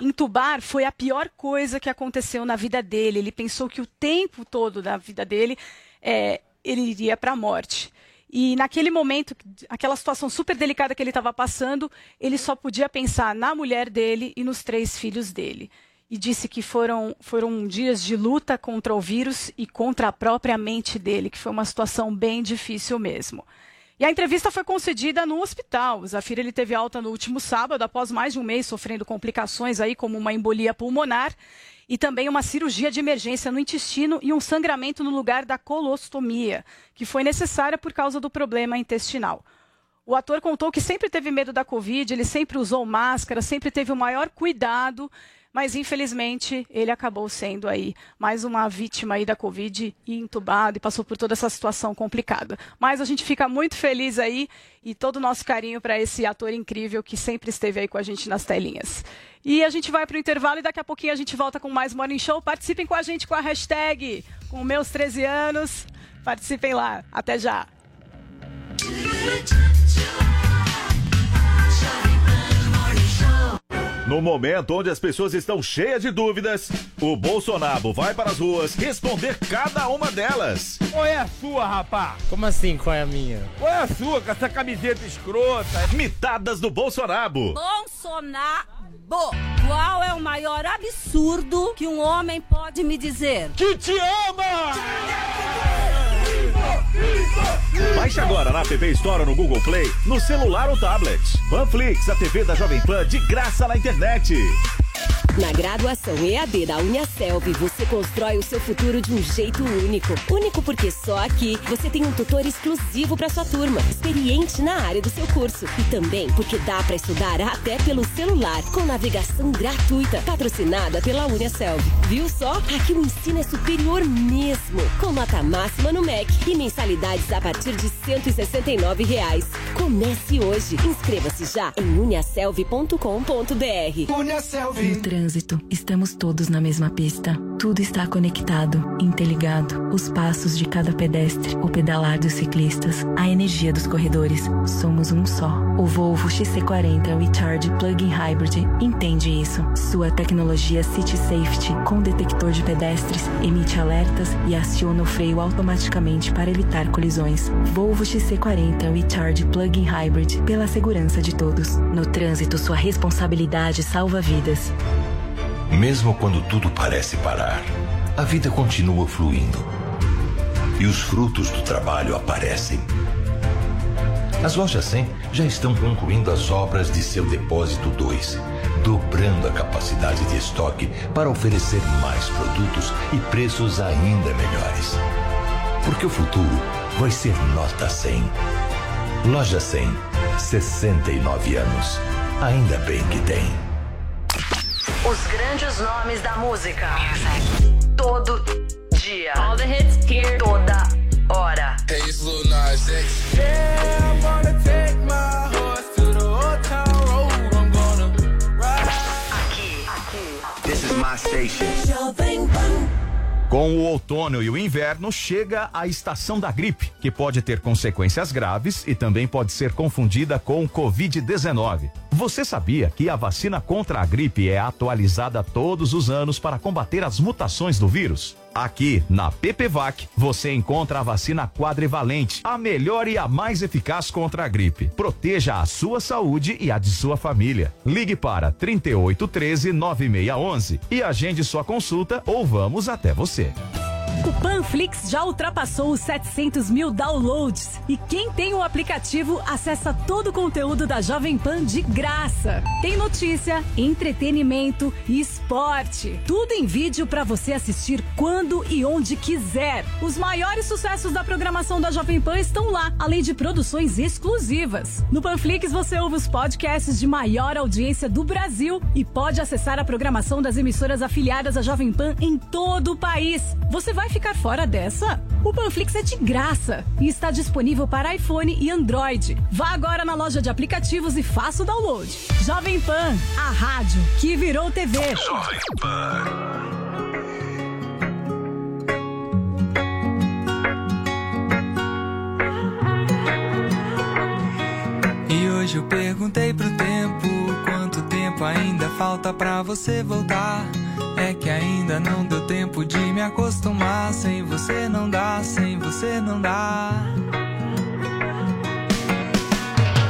Entubar foi a pior coisa que aconteceu na vida dele. Ele pensou que o tempo todo da vida dele eh, ele iria para a morte. E naquele momento, aquela situação super delicada que ele estava passando, ele só podia pensar na mulher dele e nos três filhos dele. E disse que foram, foram dias de luta contra o vírus e contra a própria mente dele, que foi uma situação bem difícil mesmo. E a entrevista foi concedida no hospital. O Zafir ele teve alta no último sábado, após mais de um mês sofrendo complicações aí, como uma embolia pulmonar e também uma cirurgia de emergência no intestino e um sangramento no lugar da colostomia, que foi necessária por causa do problema intestinal. O ator contou que sempre teve medo da Covid, ele sempre usou máscara, sempre teve o maior cuidado, mas infelizmente ele acabou sendo aí mais uma vítima aí da Covid e entubado e passou por toda essa situação complicada. Mas a gente fica muito feliz aí e todo o nosso carinho para esse ator incrível que sempre esteve aí com a gente nas telinhas. E a gente vai para o intervalo e daqui a pouquinho a gente volta com mais Morning Show. Participem com a gente com a hashtag com meus 13 anos. Participem lá. Até já. No momento onde as pessoas estão cheias de dúvidas, o Bolsonaro vai para as ruas responder cada uma delas. Qual é a sua, rapá? Como assim, qual é a minha? Qual é a sua com essa camiseta escrota? Mitadas do Bolsonaro. Bolsonaro. Qual é o maior absurdo que um homem pode me dizer? Que te ama! Baixe agora na TV Store no Google Play, no celular ou tablet. Panflix, a TV da Jovem Pan de graça na internet. Na graduação EAD da Uniaselv, você constrói o seu futuro de um jeito único. Único porque só aqui você tem um tutor exclusivo para sua turma, experiente na área do seu curso. E também porque dá para estudar até pelo celular, com navegação gratuita, patrocinada pela Uniaselv. Viu só? Aqui o ensino é superior mesmo, com nota máxima no MEC e mensalidades a partir de 169 reais. Comece hoje. Inscreva-se já em uniaselv.com.br. Uniaselv. Trânsito, estamos todos na mesma pista. Tudo está conectado, interligado. Os passos de cada pedestre, o pedalar dos ciclistas, a energia dos corredores. Somos um só. O Volvo XC40 Recharge Plug-in Hybrid entende isso. Sua tecnologia City Safety com detector de pedestres emite alertas e aciona o freio automaticamente para evitar colisões. Volvo XC40 Recharge Plug-in Hybrid pela segurança de todos. No trânsito, sua responsabilidade salva vidas. Mesmo quando tudo parece parar, a vida continua fluindo. E os frutos do trabalho aparecem. As lojas 100 já estão concluindo as obras de seu depósito 2, dobrando a capacidade de estoque para oferecer mais produtos e preços ainda melhores. Porque o futuro vai ser nota 100. Loja 100, 69 anos. Ainda bem que tem. Os grandes nomes da música. Todo dia. All the hits here. Toda hora. Hey, it's Lil Nas X. Yeah, I'm gonna take my horse to the old town road. I'm gonna ride. This is my station. Jovem Pan. Com o outono e o inverno chega a estação da gripe, que pode ter consequências graves e também pode ser confundida com o Covid-19. Você sabia que a vacina contra a gripe é atualizada todos os anos para combater as mutações do vírus? Aqui, na PPVAC, você encontra a vacina quadrivalente, a melhor e a mais eficaz contra a gripe. Proteja a sua saúde e a de sua família. Ligue para 3813 9611 e agende sua consulta ou vamos até você. O Panflix já ultrapassou os 700 mil downloads e quem tem o aplicativo acessa todo o conteúdo da Jovem Pan de graça. Tem notícia, entretenimento e esporte. Tudo em vídeo para você assistir quando e onde quiser. Os maiores sucessos da programação da Jovem Pan estão lá, além de produções exclusivas. No Panflix você ouve os podcasts de maior audiência do Brasil e pode acessar a programação das emissoras afiliadas à Jovem Pan em todo o país. Você vai ficar fora dessa? O Panflix é de graça e está disponível para iPhone e Android. Vá agora na loja de aplicativos e faça o download. Jovem Pan, a rádio que virou TV. Jovem Pan. E hoje eu perguntei pro tempo quanto tempo ainda falta pra você voltar. É que ainda não deu tempo de me acostumar. Sem você não dá, sem você não dá.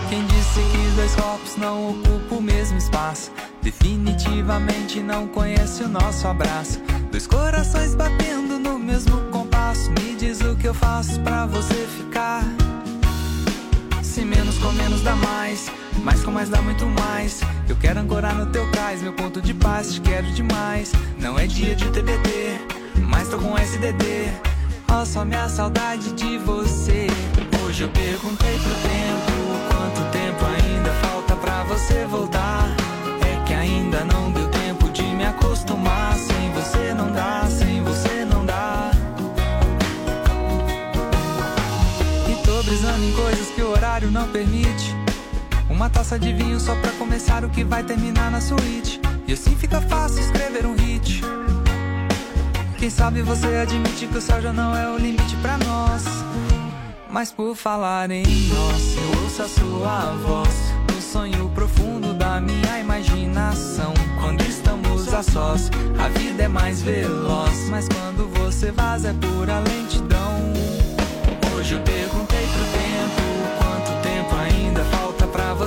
Quem disse que dois corpos não ocupam o mesmo espaço? Definitivamente não conhece o nosso abraço. Dois corações batendo no mesmo compasso. Me diz o que eu faço pra você ficar. Se menos com menos dá mais, mais com mais dá muito mais. Eu quero ancorar no teu cais, meu ponto de paz, te quero demais. Não é dia de TBT, mas tô com SDD. Ó, só minha saudade de você. Hoje eu perguntei pro tempo quanto tempo ainda falta pra você voltar. É que ainda não deu tempo de me acostumar. Sem você horário não permite. Uma taça de vinho só pra começar o que vai terminar na suíte. E assim fica fácil escrever um hit. Quem sabe você admite que o céu já não é o limite pra nós. Mas por falar em nós, eu ouço a sua voz. No sonho profundo da minha imaginação. Quando estamos a sós, a vida é mais veloz. Mas quando você vaza é pura lentidão. Hoje perguntei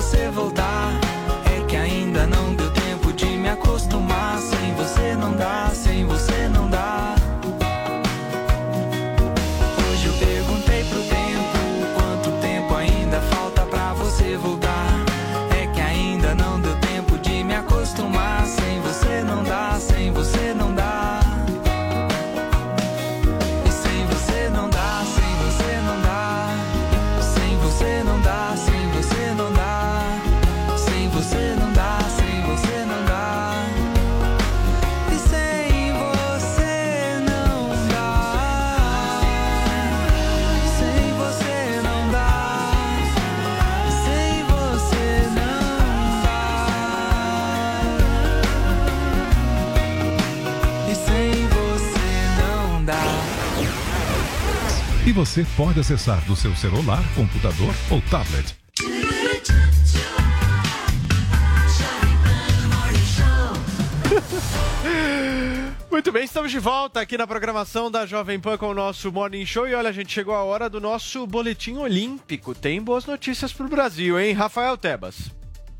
você voltar. Você pode acessar do seu celular, computador ou tablet. Muito bem, estamos de volta aqui na programação da Jovem Pan com o nosso Morning Show. E olha, a gente chegou a hora do nosso boletim olímpico. Tem boas notícias pro Brasil, hein? Rafael Tebas.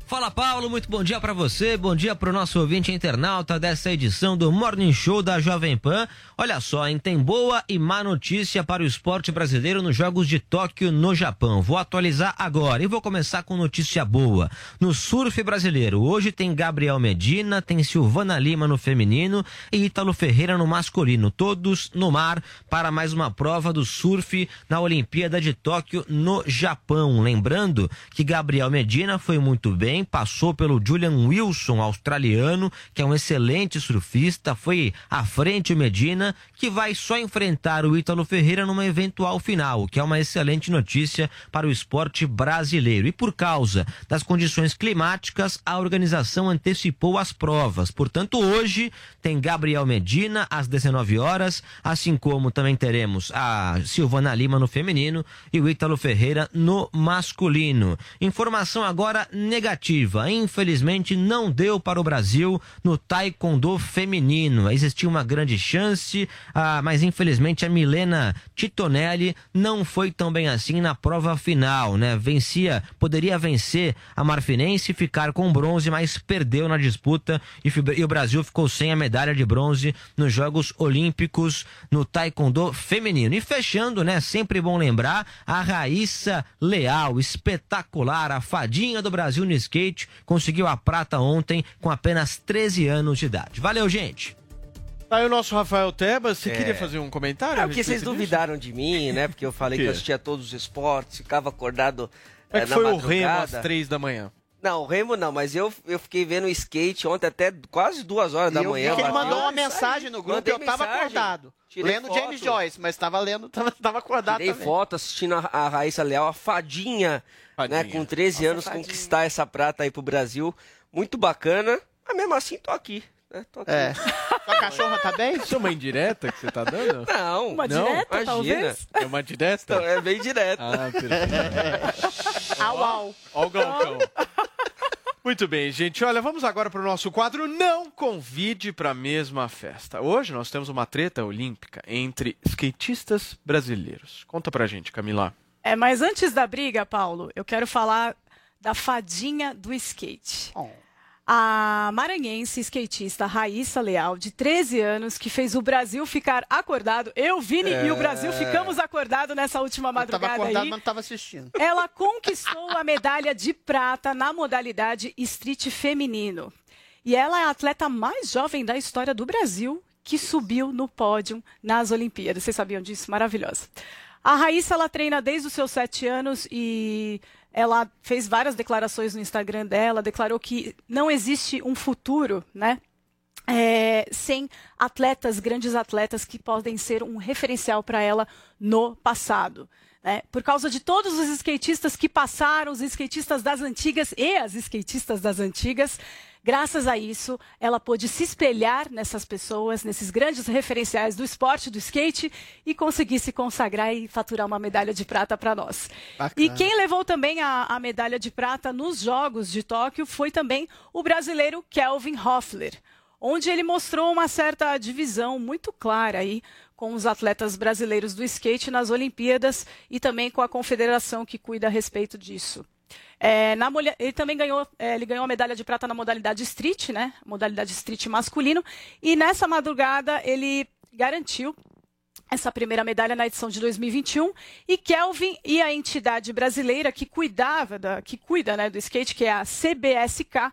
Fala Paulo, muito bom dia para você, bom dia para o nosso ouvinte internauta dessa edição do Morning Show da Jovem Pan. Olha só, hein, tem boa e má notícia para o esporte brasileiro nos Jogos de Tóquio no Japão. Vou atualizar agora e vou começar com notícia boa. No surf brasileiro, hoje tem Gabriel Medina, tem Silvana Lima no feminino e Ítalo Ferreira no masculino, todos no mar para mais uma prova do surf na Olimpíada de Tóquio no Japão. Lembrando que Gabriel Medina foi muito bem, passou pelo Julian Wilson, australiano, que é um excelente surfista, foi à frente o Medina, que vai só enfrentar o Ítalo Ferreira numa eventual final, o que é uma excelente notícia para o esporte brasileiro. E por causa das condições climáticas, a organização antecipou as provas. Portanto, hoje tem Gabriel Medina às 19 horas, assim como também teremos a Silvana Lima no feminino e o Ítalo Ferreira no masculino. Informação agora negativa. Infelizmente, não deu para o Brasil no taekwondo feminino. Existia uma grande chance, ah, mas infelizmente a Milena Titonelli não foi tão bem assim na prova final, né? Vencia, poderia vencer a Marfinense e ficar com bronze, mas perdeu na disputa e, e o Brasil ficou sem a medalha de bronze nos Jogos Olímpicos no taekwondo feminino. E fechando, né? Sempre bom lembrar a Raíssa Leal, espetacular, a fadinha do Brasil no skate, conseguiu a prata ontem com apenas 13 anos de idade. Valeu, gente! Tá aí o nosso Rafael Tebas. Você É. queria fazer um comentário? É porque vocês duvidaram de mim, né? Porque eu falei que eu assistia todos os esportes, ficava acordado é que na foi o madrugada. Remo às três da manhã? Não, o Remo não, mas eu, eu fiquei vendo skate ontem até quase duas horas da eu manhã. vi que ele mandou uma mensagem no grupo eu tava mensagem. acordado. Tirei lendo foto. James Joyce, mas tava lendo, tava, tava acordado Tirei também. foto assistindo a, a Raíssa Leal, a fadinha, né? Com 13 Nossa, anos, fadinha. conquistar essa prata aí pro Brasil. Muito bacana. Mas mesmo assim, tô aqui. Né? Tô aqui. É. Sua cachorra tá bem? Isso é uma indireta que você tá dando? Não. Uma não, direta, imagina. talvez? É uma direta? Então, é bem direto. Ah, perfeito. au, au. Ó o Galcão. Muito bem, gente. Olha, vamos agora para o nosso quadro Não Convide para a Mesma Festa. Hoje nós temos uma treta olímpica entre skatistas brasileiros. Conta pra gente, Camila. É, mas antes da briga, Paulo, eu quero falar da fadinha do skate. A maranhense skatista Raíssa Leal, de 13 anos, que fez o Brasil ficar acordado. Eu, Vini e o É. Brasil ficamos acordados nessa última madrugada acordado, aí. mas não tava assistindo. Ela conquistou a medalha de prata na modalidade street feminino. E ela é a atleta mais jovem da história do Brasil que subiu no pódio nas Olimpíadas. Vocês sabiam disso? Maravilhosa. A Raíssa, ela treina desde os seus sete anos e ela fez várias declarações no Instagram dela, declarou que não existe um futuro, né? é, sem atletas, grandes atletas que podem ser um referencial para ela no passado. né? Por causa de todos os skatistas que passaram, os skatistas das antigas e as skatistas das antigas, graças a isso, ela pôde se espelhar nessas pessoas, nesses grandes referenciais do esporte, do skate, e conseguir se consagrar e faturar uma medalha de prata para nós. E quem levou também a, a medalha de prata nos Jogos de Tóquio foi também o brasileiro Kelvin Hoffler onde ele mostrou uma certa divisão muito clara aí com os atletas brasileiros do skate nas Olimpíadas e também com a confederação que cuida a respeito disso. É, na mulher- ele também ganhou, é, ele ganhou a medalha de prata na modalidade street, né? Modalidade street masculino. E nessa madrugada ele garantiu essa primeira medalha na edição de 2021 e Kelvin e a entidade brasileira que cuidava da, que cuida né, do skate, que é a CBSK,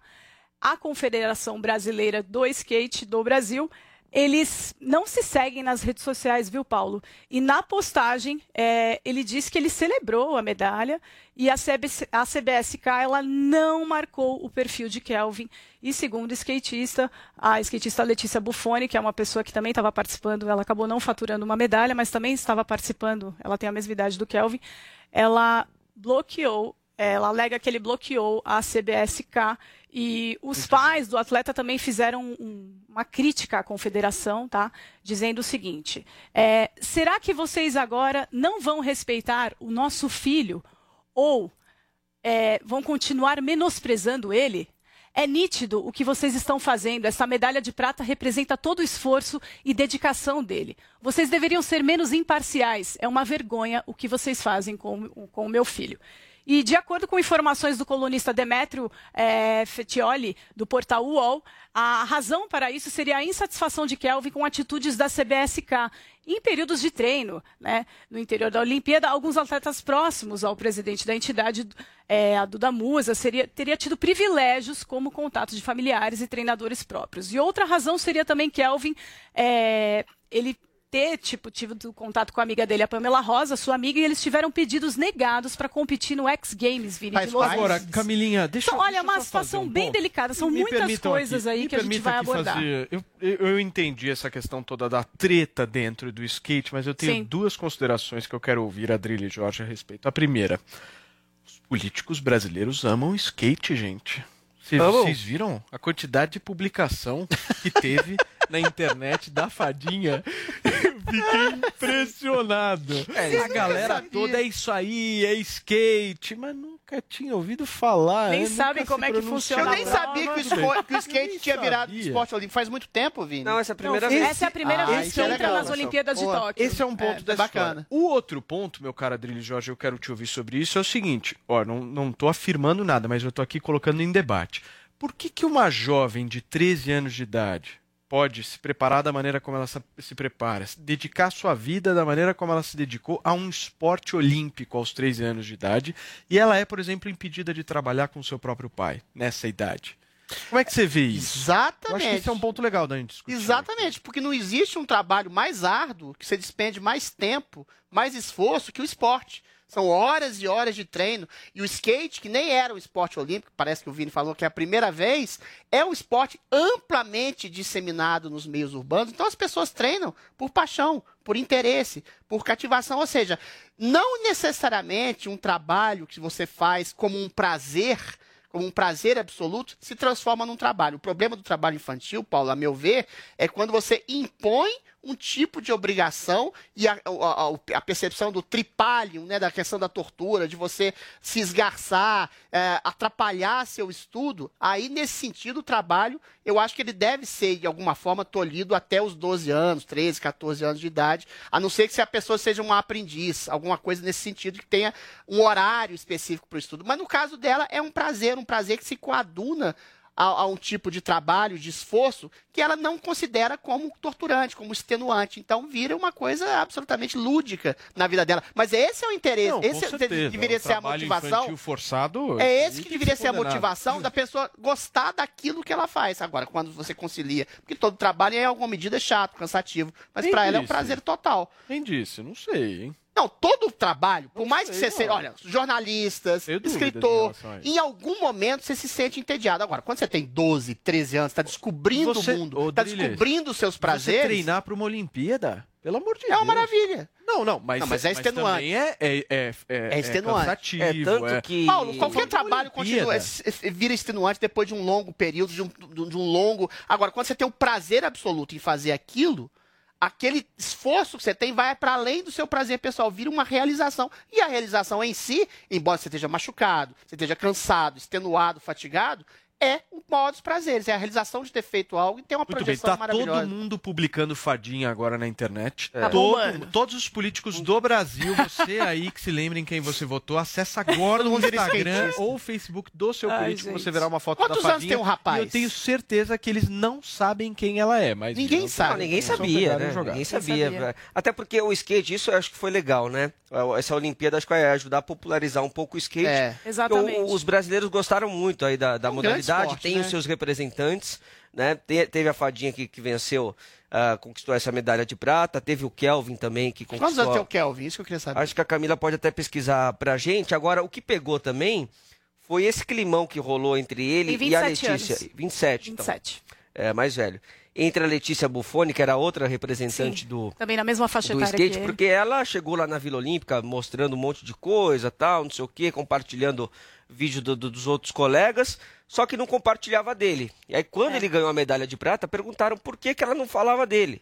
a Confederação Brasileira do Skate do Brasil, eles não se seguem nas redes sociais, viu, Paulo? E na postagem, é, ele disse que ele celebrou a medalha e a, a CBSK ela não marcou o perfil de Kelvin. E segundo o skatista, a skatista Letícia Buffoni, que é uma pessoa que também estava participando, ela acabou não faturando uma medalha, mas também estava participando, ela tem a mesma idade do Kelvin, ela bloqueou Ela alega que ele bloqueou a CBSK e os pais do atleta também fizeram um- uma crítica à confederação, tá? Dizendo o seguinte: é, será que vocês agora não vão respeitar o nosso filho ou é, vão continuar menosprezando ele? É nítido o que vocês estão fazendo. Essa medalha de prata representa todo o esforço e dedicação dele. Vocês deveriam ser menos imparciais. É uma vergonha o que vocês fazem com, com o meu filho. E de acordo com informações do colunista Demetrio eh, Fetioli, do portal UOL, a razão para isso seria a insatisfação de Kelvin com atitudes da CBSK em períodos de treino. Né? No interior da Olimpíada, alguns atletas próximos ao presidente da entidade, eh, a Duda Musa, seria, teria tido privilégios como contato de familiares e treinadores próprios. E outra razão seria também Kelvin, eh, ele ter tipo tido contato com a amiga dele, a Pamela Rosa, sua amiga, e eles tiveram pedidos negados para competir no X Games, Vini, de Los Agora. Camilinha, deixa Então, eu- olha, é deixa uma situação um bem ponto. delicada. São Me muitas coisas aqui- aí que a gente vai abordar. fazer- eu, eu- eu entendi essa questão toda da treta dentro do skate, mas eu tenho Sim. duas considerações que eu quero ouvir a Drilly e Jorge a respeito. A primeira, os políticos brasileiros amam skate, gente. Vocês viram a quantidade de publicação que teve na internet da fadinha? Fiquei impressionado. É, a galera toda é isso aí, é skate, mas nunca tinha ouvido falar. Nem né? sabem como é que funciona Eu nem sabia que o, espo- que o skate tinha virado sabia. esporte olímpico faz muito tempo, Vini. Não, essa é a primeira Não, vez. Essa é a primeira Ah, vez que é entra legal, nas. Olimpíadas de Tóquio. Esse é um ponto É, da bacana. história. O outro ponto, meu cara Adrilho Jorge, eu quero te ouvir sobre isso, é o seguinte. Ó, não, não tô afirmando nada, mas eu tô aqui colocando em debate. Por que, que uma jovem de 13 anos de idade pode se preparar da maneira como ela se prepara, dedicar sua vida da maneira como ela se dedicou a um esporte olímpico aos 13 anos de idade, e ela é, por exemplo, impedida de trabalhar com seu próprio pai nessa idade? Como é que você vê isso? Exatamente. Eu acho que esse é um ponto legal da gente discutir. Exatamente, porque não existe um trabalho mais árduo, que você despende mais tempo, mais esforço que o esporte. São horas e horas de treino. E o skate, que nem era um esporte olímpico, parece que o Vini falou que é a primeira vez, é um esporte amplamente disseminado nos meios urbanos. Então as pessoas treinam por paixão, por interesse, por cativação. Ou seja, não necessariamente um trabalho que você faz como um prazer como um prazer absoluto, se transforma num trabalho. O problema do trabalho infantil, Paulo, a meu ver, é quando você impõe um tipo de obrigação e a, a- a- percepção do tripalium, né, da questão da tortura, de você se esgarçar, é, atrapalhar seu estudo, aí nesse sentido o trabalho, eu acho que ele deve ser de alguma forma tolhido até os 12 anos, 13, 14 anos de idade, a não ser que se a pessoa seja uma aprendiz, alguma coisa nesse sentido que tenha um horário específico para o estudo. Mas no caso dela é um prazer, um prazer que se coaduna a, a um tipo de trabalho, de esforço, que ela não considera como torturante, como extenuante. Então vira uma coisa absolutamente lúdica na vida dela. Mas esse é o interesse, Não, esse é- certeza. deveria Um ser a motivação. forçado. É esse que deveria ser a motivação da pessoa gostar daquilo que ela faz. Agora, quando você concilia, porque todo trabalho em alguma medida é chato, cansativo, mas para ela é um prazer total. Quem disse? Não sei, hein? Não, todo trabalho, por mais que sei, você seja, olha, jornalistas, escritor, em algum momento você se sente entediado. Agora, quando você tem 12, 13 anos, está descobrindo Você- o mundo, está descobrindo os seus Você prazeres, treinar para uma Olimpíada, pelo amor de é Deus. uma maravilha. Não, não, mas, Não, mas é extenuante. também é, é, é, é, É extenuante. cansativo, É tanto é- que. Paulo, qualquer trabalho continua, é- é- vira extenuante depois de um longo período, de um, de um longo. Agora, quando você tem o prazer absoluto em fazer aquilo, aquele esforço que você tem vai para além do seu prazer pessoal, vira uma realização. E a realização em si, embora você esteja machucado, você esteja cansado, extenuado, fatigado, é o maior dos prazeres, é a realização de ter feito algo e ter uma Muito bem, projeção tá maravilhosa. todo mundo publicando fadinha agora na internet. Tá Todo- todos os políticos do Brasil, você aí que se lembra em quem você votou, acessa agora no Instagram ou Facebook do seu Ai, político, gente. você verá uma foto Quantos da anos fadinha. tem um rapaz? E eu tenho certeza que eles não sabem quem ela é, mas Ninguém viram- sabe. Não, ninguém Só sabia, né? Ninguém Ninguém sabia. sabia. Até porque o skate, isso eu acho que foi legal, né? Essa Olimpíada acho que vai ajudar a popularizar um pouco o skate. É. Exatamente. Os brasileiros gostaram muito aí da, da É modalidade, esporte, tem né? os seus representantes, né? Te- teve a Fadinha que, que venceu, ah, conquistou essa medalha de prata, teve o Kelvin também que Quantos conquistou. anos tem o Kelvin? Isso que eu queria saber. Acho que a Camila pode até pesquisar pra gente. Agora, o que pegou também foi esse climão que rolou entre ele Tem e a 27 Letícia. anos. 27, então. 27. É, mais velho. Entre a Letícia Buffoni, que era outra representante do, Também na mesma faixa do skate, porque ela chegou lá na Vila Olímpica mostrando um monte de coisa, tal, não sei o quê, compartilhando vídeo do- do- dos outros colegas, só que não compartilhava dele. E aí, quando ele ganhou a medalha de prata, perguntaram por que, que ela não falava dele.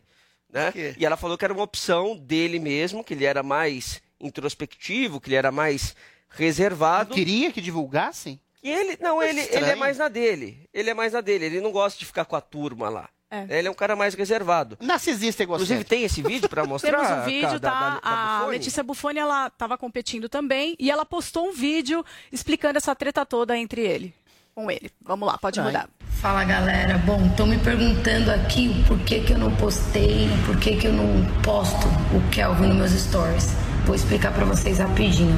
Né? E ela falou que era uma opção dele mesmo, que ele era mais introspectivo, que ele era mais reservado. Queria que divulgassem? E ele, não, Mas ele, ele é mais na dele. Ele é mais na dele. Ele não gosta de ficar com a turma lá. É. Ele é um cara mais reservado. Narcisista Inclusive, tem esse vídeo pra mostrar? Temos um vídeo, cara, da- tá? da- da a Buffoni? Letícia Buffoni, ela estava competindo também e ela postou um vídeo explicando essa treta toda entre ele, com ele. Vamos lá, pode mudar. Fala galera, bom, estão me perguntando aqui o porquê que eu não postei, por que que eu não posto o Kelvin nos meus stories. Vou explicar pra vocês rapidinho.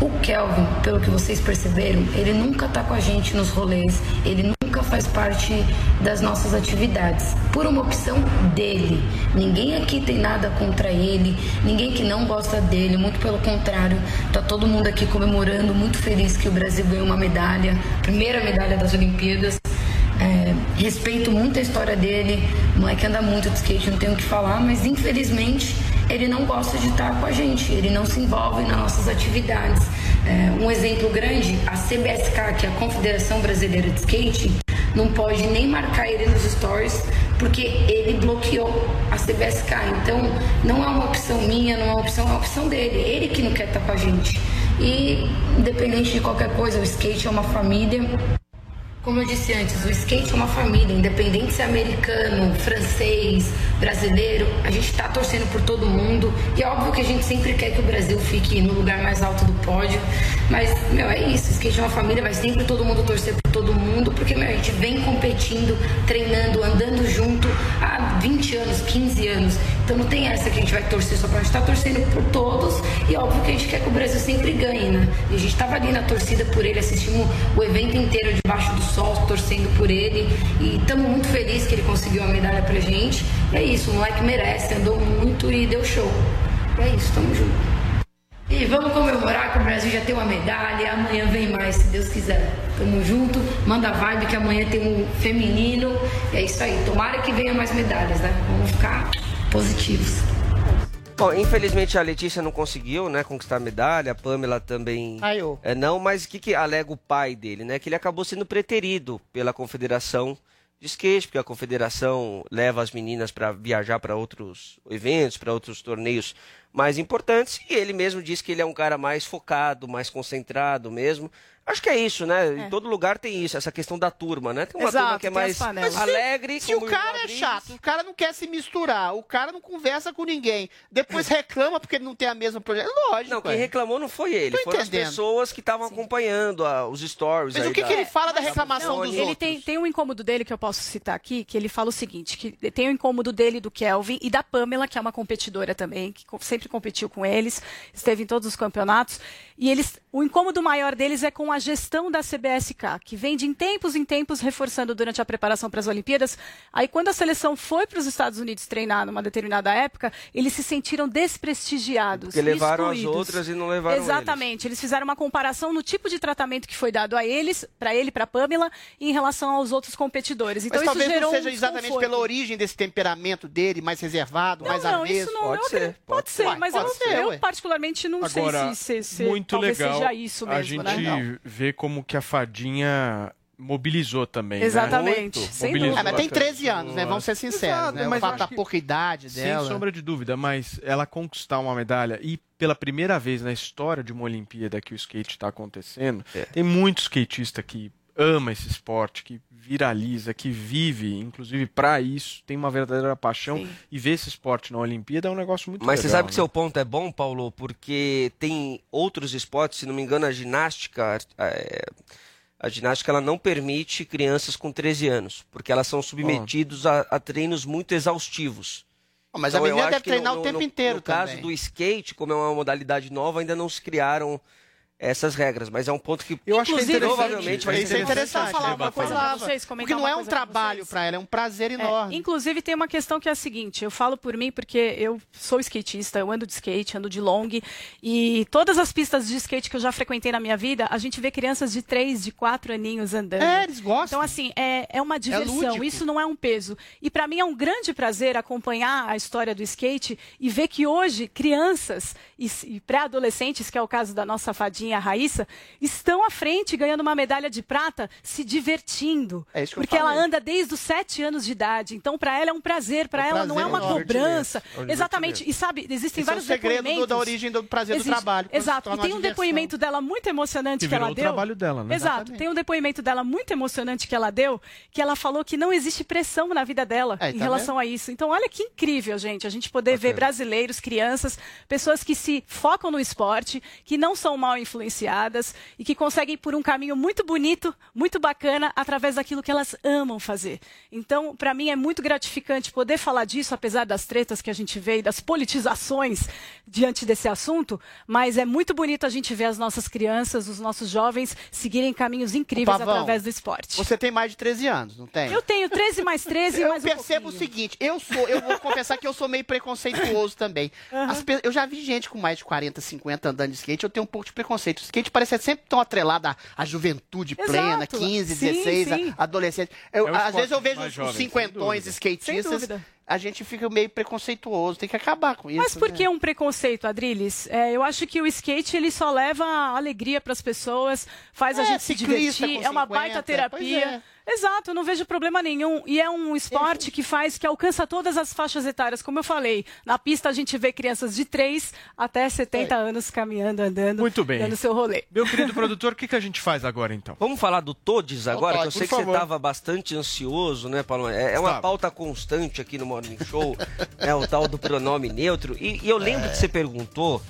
O Kelvin, pelo que vocês perceberam, ele nunca tá com a gente nos rolês, ele nunca faz parte das nossas atividades, por uma opção dele. Ninguém aqui tem nada contra ele, ninguém que não gosta dele, muito pelo contrário. Tá todo mundo aqui comemorando, muito feliz que o Brasil ganhou uma medalha, primeira medalha das Olimpíadas. É, respeito muito a história dele, o moleque anda muito de skate, não tenho o que falar, mas infelizmente ele não gosta de estar com a gente, ele não se envolve nas nossas atividades. É, um exemplo grande, a CBSK, que é a Confederação Brasileira de Skate, não pode nem marcar ele nos stories porque ele bloqueou a CBSK. Então não é uma opção minha, não é uma opção, é uma opção dele, ele que não quer estar com a gente. E independente de qualquer coisa, o skate é uma família. Como eu disse antes, o skate é uma família, independente se é americano, francês, brasileiro, a gente tá torcendo por todo mundo. E é óbvio que a gente sempre quer que o Brasil fique no lugar mais alto do pódio. Mas, meu, é isso, o skate é uma família, vai sempre todo mundo torcer por todo mundo, porque, meu, a gente vem competindo, treinando, andando junto há 20 anos, 15 anos. Então não tem essa que a gente vai torcer só pra gente, tá torcendo por todos. E óbvio que a gente quer que o Brasil sempre ganhe, né? E a gente tava ali na torcida por ele, assistimos o evento inteiro debaixo do sol, torcendo por ele. E estamos muito felizes que ele conseguiu a medalha pra gente. E é isso, o moleque merece, andou muito e deu show. E é isso, tamo junto. E vamos comemorar que o Brasil já tem uma medalha. Amanhã vem mais, se Deus quiser. Tamo junto, manda vibe que amanhã tem um feminino. E é isso aí, tomara que venha mais medalhas, né? Vamos ficar positivos. Bom, infelizmente a Letícia não conseguiu, né, conquistar a medalha, a Pamela também Caiu. é, não, mas o que, que alega o pai dele, né? Que ele acabou sendo preterido pela confederação de skate, porque a confederação leva as meninas para viajar para outros eventos, para outros torneios mais importantes, e ele mesmo diz que ele é um cara mais focado, mais concentrado mesmo. Acho que é isso, né? Em todo lugar tem isso, essa questão da turma, né? Tem uma turma Exato, que é as mais alegre, Se o cara é chato, o cara não quer se misturar, o cara não conversa com ninguém, depois reclama porque ele não tem a mesma projeto. Lógico. Não, quem é. reclamou não foi ele, Tô foram as entendendo. pessoas que estavam acompanhando ah, os stories. Mas aí o que, da- que ele fala da reclamação Não, dos ele outros? tem, tem um incômodo dele que eu posso citar aqui, que ele fala o seguinte, que tem o incômodo dele do Kelvin e da Pamela, que é uma competidora também, que sempre competiu com eles, esteve em todos os campeonatos, e eles, o incômodo maior deles é com a gestão da CBSK, que vem de em tempos em tempos reforçando durante a preparação para as Olimpíadas. Aí quando a seleção foi para os Estados Unidos treinar numa determinada época, eles se sentiram desprestigiados, Porque levaram as excluídos. outras e não levaram eles. Exatamente. Eles fizeram uma comparação no tipo de tratamento que foi dado a eles, para ele, para Pamela, em relação aos outros competidores. Então Mas isso talvez gerou não seja um exatamente pela origem desse temperamento dele, mais reservado, mais não, avesso. isso não, acredito- pode, ser, Ué, mas pode eu, ser, eu particularmente não Agora, sei se, se, se muito talvez legal seja isso mesmo, a gente né? Vê como que a fadinha mobilizou também, né? Exatamente, sem Mobilizou dúvida. É, mas tem bastante 13 anos, né? Vamos ser sinceros, Exato, né? O fato da pouca idade dela. Sem sombra de dúvida, mas ela conquistar uma medalha e pela primeira vez na história de uma Olimpíada que o skate está acontecendo, É. tem muito skatista que ama esse esporte, que viraliza, que vive, inclusive para isso, tem uma verdadeira paixão e ver esse esporte na Olimpíada é um negócio muito Mas você legal, sabe que né? seu ponto é bom, Paulo, porque tem outros esportes, se não me engano, a ginástica, é, a ginástica ela não permite crianças com 13 anos, porque elas são submetidos a, a treinos muito exaustivos. Ah, mas a Então, eu menina deve que treinar o tempo inteiro No caso também. do skate, como é uma modalidade nova, ainda não se criaram essas regras, mas é um ponto que Eu acho que é provavelmente vai é ser interessante falar uma coisa pra vocês, Porque não é um trabalho pra ela, é um prazer enorme. É, inclusive, tem uma questão que é a seguinte: eu falo por mim porque eu sou skatista, eu ando de skate, ando de long, e todas as pistas de skate que eu já frequentei na minha vida, a gente vê crianças de 3, de 4 aninhos andando. É, eles gostam. Então, assim, é, é uma diversão, lúdico. isso não é um peso. E para mim é um grande prazer acompanhar a história do skate e ver que hoje crianças e, e pré-adolescentes, que é o caso da nossa fadinha Raíssa, estão à frente ganhando uma medalha de prata, se divertindo. É isso que eu porque ela falei. anda desde os 7 anos de idade. Então, para ela é um prazer, para É um ela não é prazer uma cobrança. Exatamente. E sabe, existem Esse é o vários segredo do- depoimentos. da origem do prazer do Existe- trabalho, quando se Exato. E tem um depoimento dela muito emocionante Que que, ela o deu. trabalho dela, né? Exato. Exatamente. Tem um depoimento dela muito emocionante que ela deu, que ela falou que não existe pressão na vida dela É, em tá relação a isso. Então, olha que incrível, gente, a gente poder ver brasileiros, crianças, pessoas que se focam no esporte, que não são mal influenciadas e que conseguem por um caminho muito bonito, muito bacana, através daquilo que elas amam fazer. Então, para mim é muito gratificante poder falar disso, apesar das tretas que a gente vê e das politizações diante desse assunto, mas é muito bonito a gente ver as nossas crianças, os nossos jovens seguirem caminhos incríveis Pavão, através do esporte. Você tem mais de 13 anos, não tem? Eu tenho 13 mais 13 eu mais um percebo o seguinte, eu sou, eu vou confessar que eu sou meio preconceituoso também. As pe- eu já vi gente com mais de 40, 50 andando de skate, eu tenho um pouco de preconceito. O skate parece sempre tão atrelado à, à juventude Exato. plena, 15, Sim, 16, a- sim. adolescente. Eu- É às vezes eu vejo os, jovem, cinquentões skatistas. A gente fica meio preconceituoso, tem que acabar com isso. Mas por né? que um preconceito, Adriles? É, eu acho que o skate ele só leva alegria para as pessoas, faz a É, gente se divertir, é uma 50, baita terapia. é. Exato, não vejo problema nenhum. E é um esporte que faz, que alcança todas as faixas etárias. Como eu falei, na pista a gente vê crianças de 3 até 70 anos caminhando, andando, Muito bem. dando seu rolê. Meu querido produtor, o que, que a gente faz agora então? Vamos falar do Todes agora, pode, que eu sei que você favor. estava bastante ansioso, né, Paulo? É, é uma pauta constante aqui no Show, né, o tal do pronome neutro. E, e eu lembro que você perguntou,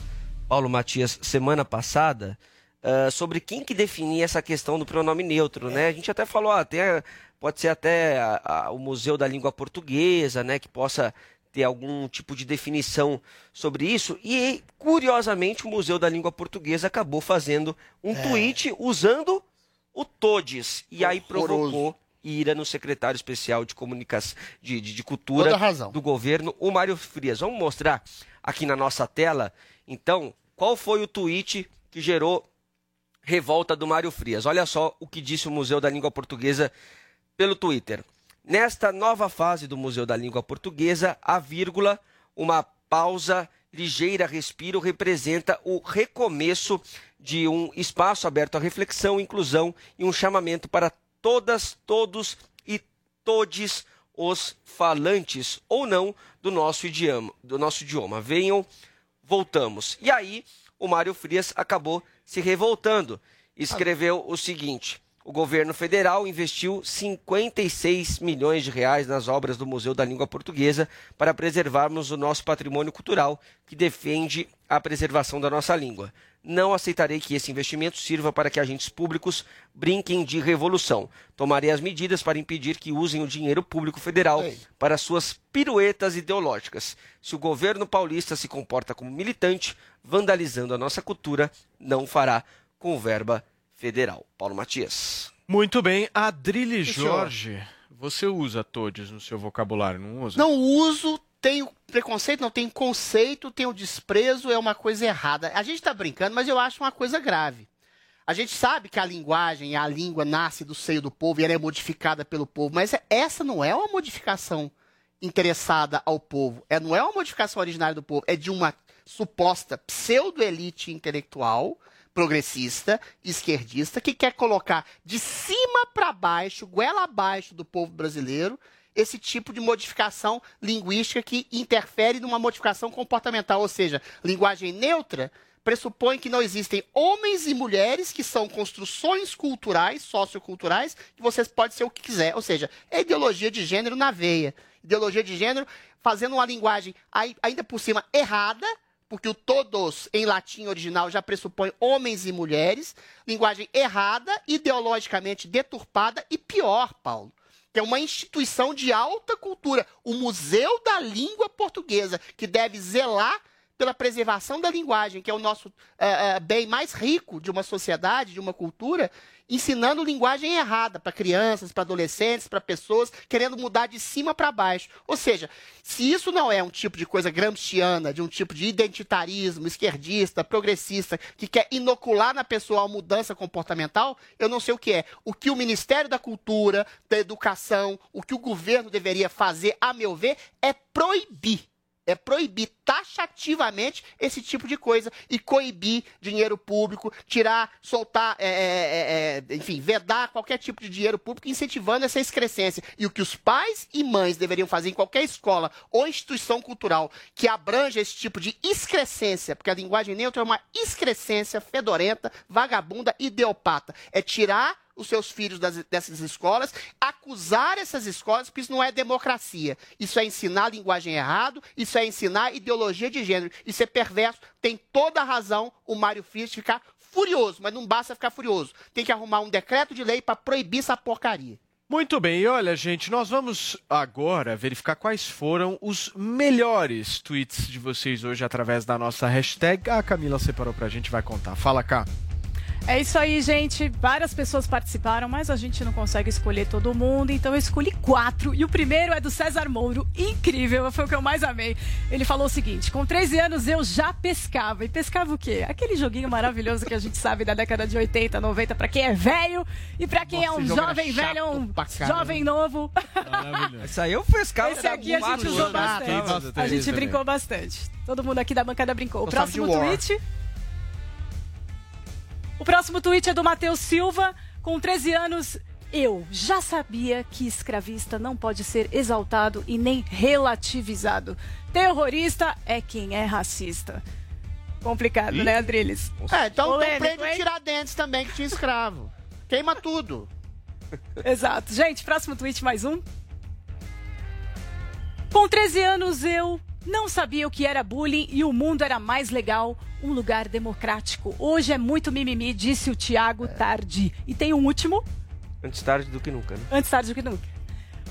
Paulo Matias, semana passada, ah, sobre quem que definia essa questão do pronome neutro, né? A gente até falou, ah, até, pode ser até a- a- o Museu da Língua Portuguesa, né, que possa ter algum tipo de definição sobre isso. E, curiosamente, o Museu da Língua Portuguesa acabou fazendo um tweet usando o Todes. E aí provocou ira no secretário especial de comunicação de, de, de cultura do governo, o Mário Frias. Vamos mostrar aqui na nossa tela, então, qual foi o tweet que gerou revolta do Mário Frias. Olha só o que disse o Museu da Língua Portuguesa pelo Twitter. Nesta nova fase do Museu da Língua Portuguesa, a vírgula, uma pausa, ligeira respiro, representa o recomeço de um espaço aberto à reflexão, inclusão e um chamamento para todas, todos e todes os falantes ou não do nosso idioma. Do nosso idioma. Venham, voltamos. E aí, o Mário Frias acabou se revoltando. Escreveu o seguinte: o governo federal investiu 56 milhões de reais nas obras do Museu da Língua Portuguesa para preservarmos o nosso patrimônio cultural, que defende a preservação da nossa língua. Não aceitarei que esse investimento sirva para que agentes públicos brinquem de revolução. Tomarei as medidas para impedir que usem o dinheiro público federal para suas piruetas ideológicas. Se o governo paulista se comporta como militante, vandalizando a nossa cultura, não fará com verba federal. Paulo Matias. Muito bem, senhor. Jorge, você usa todes no seu vocabulário, não usa? Não uso, tenho preconceito, não tenho conceito, tenho desprezo, é uma coisa errada. A gente está brincando, mas eu acho uma coisa grave. A gente sabe que a linguagem, a língua nasce do seio do povo e ela é modificada pelo povo, mas essa não é uma modificação interessada ao povo. É, não é uma modificação originária do povo, é de uma suposta pseudo-elite intelectual, progressista, esquerdista, que quer colocar de cima para baixo, goela abaixo do povo brasileiro, esse tipo de modificação linguística que interfere numa modificação comportamental, ou seja, linguagem neutra pressupõe que não existem homens e mulheres que são construções culturais, socioculturais, que vocês podem ser o que quiser. Ou seja, é ideologia de gênero na veia. Ideologia de gênero fazendo uma linguagem ai- ainda por cima errada, porque o todos em latim original já pressupõe homens e mulheres, linguagem errada, ideologicamente deturpada e pior, Paulo, que é uma instituição de alta cultura, o Museu da Língua Portuguesa, que deve zelar pela preservação da linguagem, que é o nosso eh, eh, bem mais rico de uma sociedade, de uma cultura, ensinando linguagem errada para crianças, para adolescentes, para pessoas querendo mudar de cima para baixo. Ou seja, se isso não é um tipo de coisa gramsciana, de um tipo de identitarismo esquerdista, progressista, que quer inocular na pessoa a mudança comportamental, eu não sei o que é. O que o Ministério da Cultura, da Educação, o que o governo deveria fazer, a meu ver, é proibir é proibir taxativamente esse tipo de coisa e coibir dinheiro público, tirar, soltar, é, é, é, enfim, vedar qualquer tipo de dinheiro público, incentivando essa excrescência. E o que os pais e mães deveriam fazer em qualquer escola ou instituição cultural que abranja esse tipo de excrescência, porque a linguagem neutra é uma excrescência fedorenta, vagabunda, ideopata, é tirar os seus filhos das- dessas escolas, acusar essas escolas, porque isso não é democracia. Isso é ensinar linguagem errado, isso é ensinar ideologia de gênero. Isso é perverso. Tem toda a razão o Mário Frias ficar furioso, mas não basta ficar furioso. Tem que arrumar um decreto de lei para proibir essa porcaria. Muito bem, e olha, gente, nós vamos agora verificar quais foram os melhores tweets de vocês hoje através da nossa hashtag. A Camila separou pra gente, vai contar. Fala cá. É isso aí, gente. Várias pessoas participaram, mas a gente não consegue escolher todo mundo, então eu escolhi quatro. E o primeiro é do César Mouro, incrível, foi o que eu mais amei. Ele falou o seguinte: com 13 anos eu já pescava. E pescava o quê? Aquele joguinho maravilhoso que a gente sabe da década de 80, 90, pra quem é velho e pra quem Nossa, é um jovem velho, um jovem novo. Isso aí eu pescava. Esse aqui a gente usou bastante. A gente brincou bastante. Todo mundo aqui da bancada brincou. O próximo tweet. O próximo tweet é do Matheus Silva. Com 13 anos, eu já sabia que escravista não pode ser exaltado e nem relativizado. Terrorista é quem é racista. Complicado, né, Adriles? É, então Polêmico, tem hein? Tiradentes também, que tinha escravo. Queima tudo. Exato. Gente, próximo tweet, mais um. Com 13 anos, eu não sabia o que era bullying e o mundo era mais legal, um lugar democrático. Hoje é muito mimimi, disse o Tiago Tardi. E tem um último, Antes tarde do que nunca, né? antes tarde do que nunca.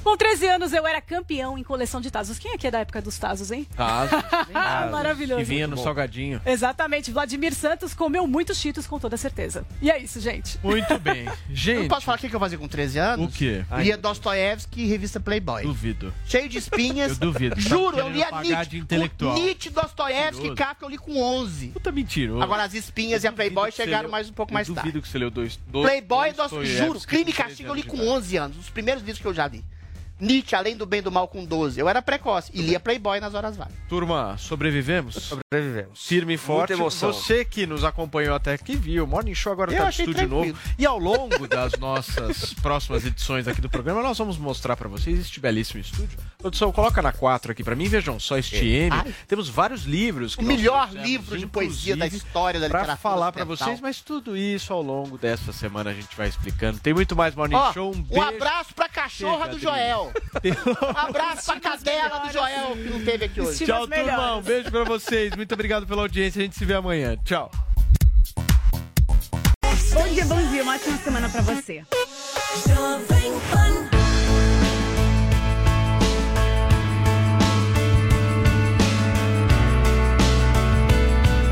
Com 13 anos, eu era campeão em coleção de Tazos. Quem aqui é da época dos Tazos, hein? Tazos. Ah, maravilhoso. Que vinha no salgadinho. Exatamente. Vladimir Santos comeu muitos cheetos, com toda certeza. E é isso, gente. Muito bem. Gente. Eu posso falar o que eu fazia com 13 anos? O quê? Lia Dostoiévski e revista Playboy. Duvido. Cheio de espinhas. Eu duvido. Tá Juro, eu lia Nietzsche. Nietzsche, Dostoiévski e. Kafka eu li com 11. Puta mentiroso. Agora as espinhas e a Playboy chegaram leu- mais um pouco eu mais duvido tarde. que você leu dois. dois Playboy e dois Dostoiévski. Juro, Crime e Castigo eu 13 li com 11 anos. Os primeiros livros que eu já li. Nietzsche, Além do Bem e do Mal com 12. Eu era precoce e lia Playboy nas horas vagas. Turma, sobrevivemos? Sobrevivemos. Firme e forte. Muita emoção. Você que nos acompanhou até aqui viu, o Morning Show agora Eu tá de estúdio tranquilo. novo. E ao longo das nossas próximas edições aqui do programa, nós vamos mostrar pra vocês este belíssimo estúdio. Produção, coloca na 4 aqui pra mim, vejam só este M. Ai. Temos vários livros. que O melhor trouxemos, livro de poesia da história da literatura falar pra ocidental. vocês, mas tudo isso ao longo dessa semana a gente vai explicando. Tem muito mais Morning Ó, Show. Um um beijo. abraço pra cachorra Chega, do Joel. Um abraço pra cadela do Joel, que não teve aqui hoje. Tchau, turma. Um beijo pra vocês. Muito obrigado pela audiência. A gente se vê amanhã. Tchau. Bom dia, bom dia. Uma ótima semana pra você.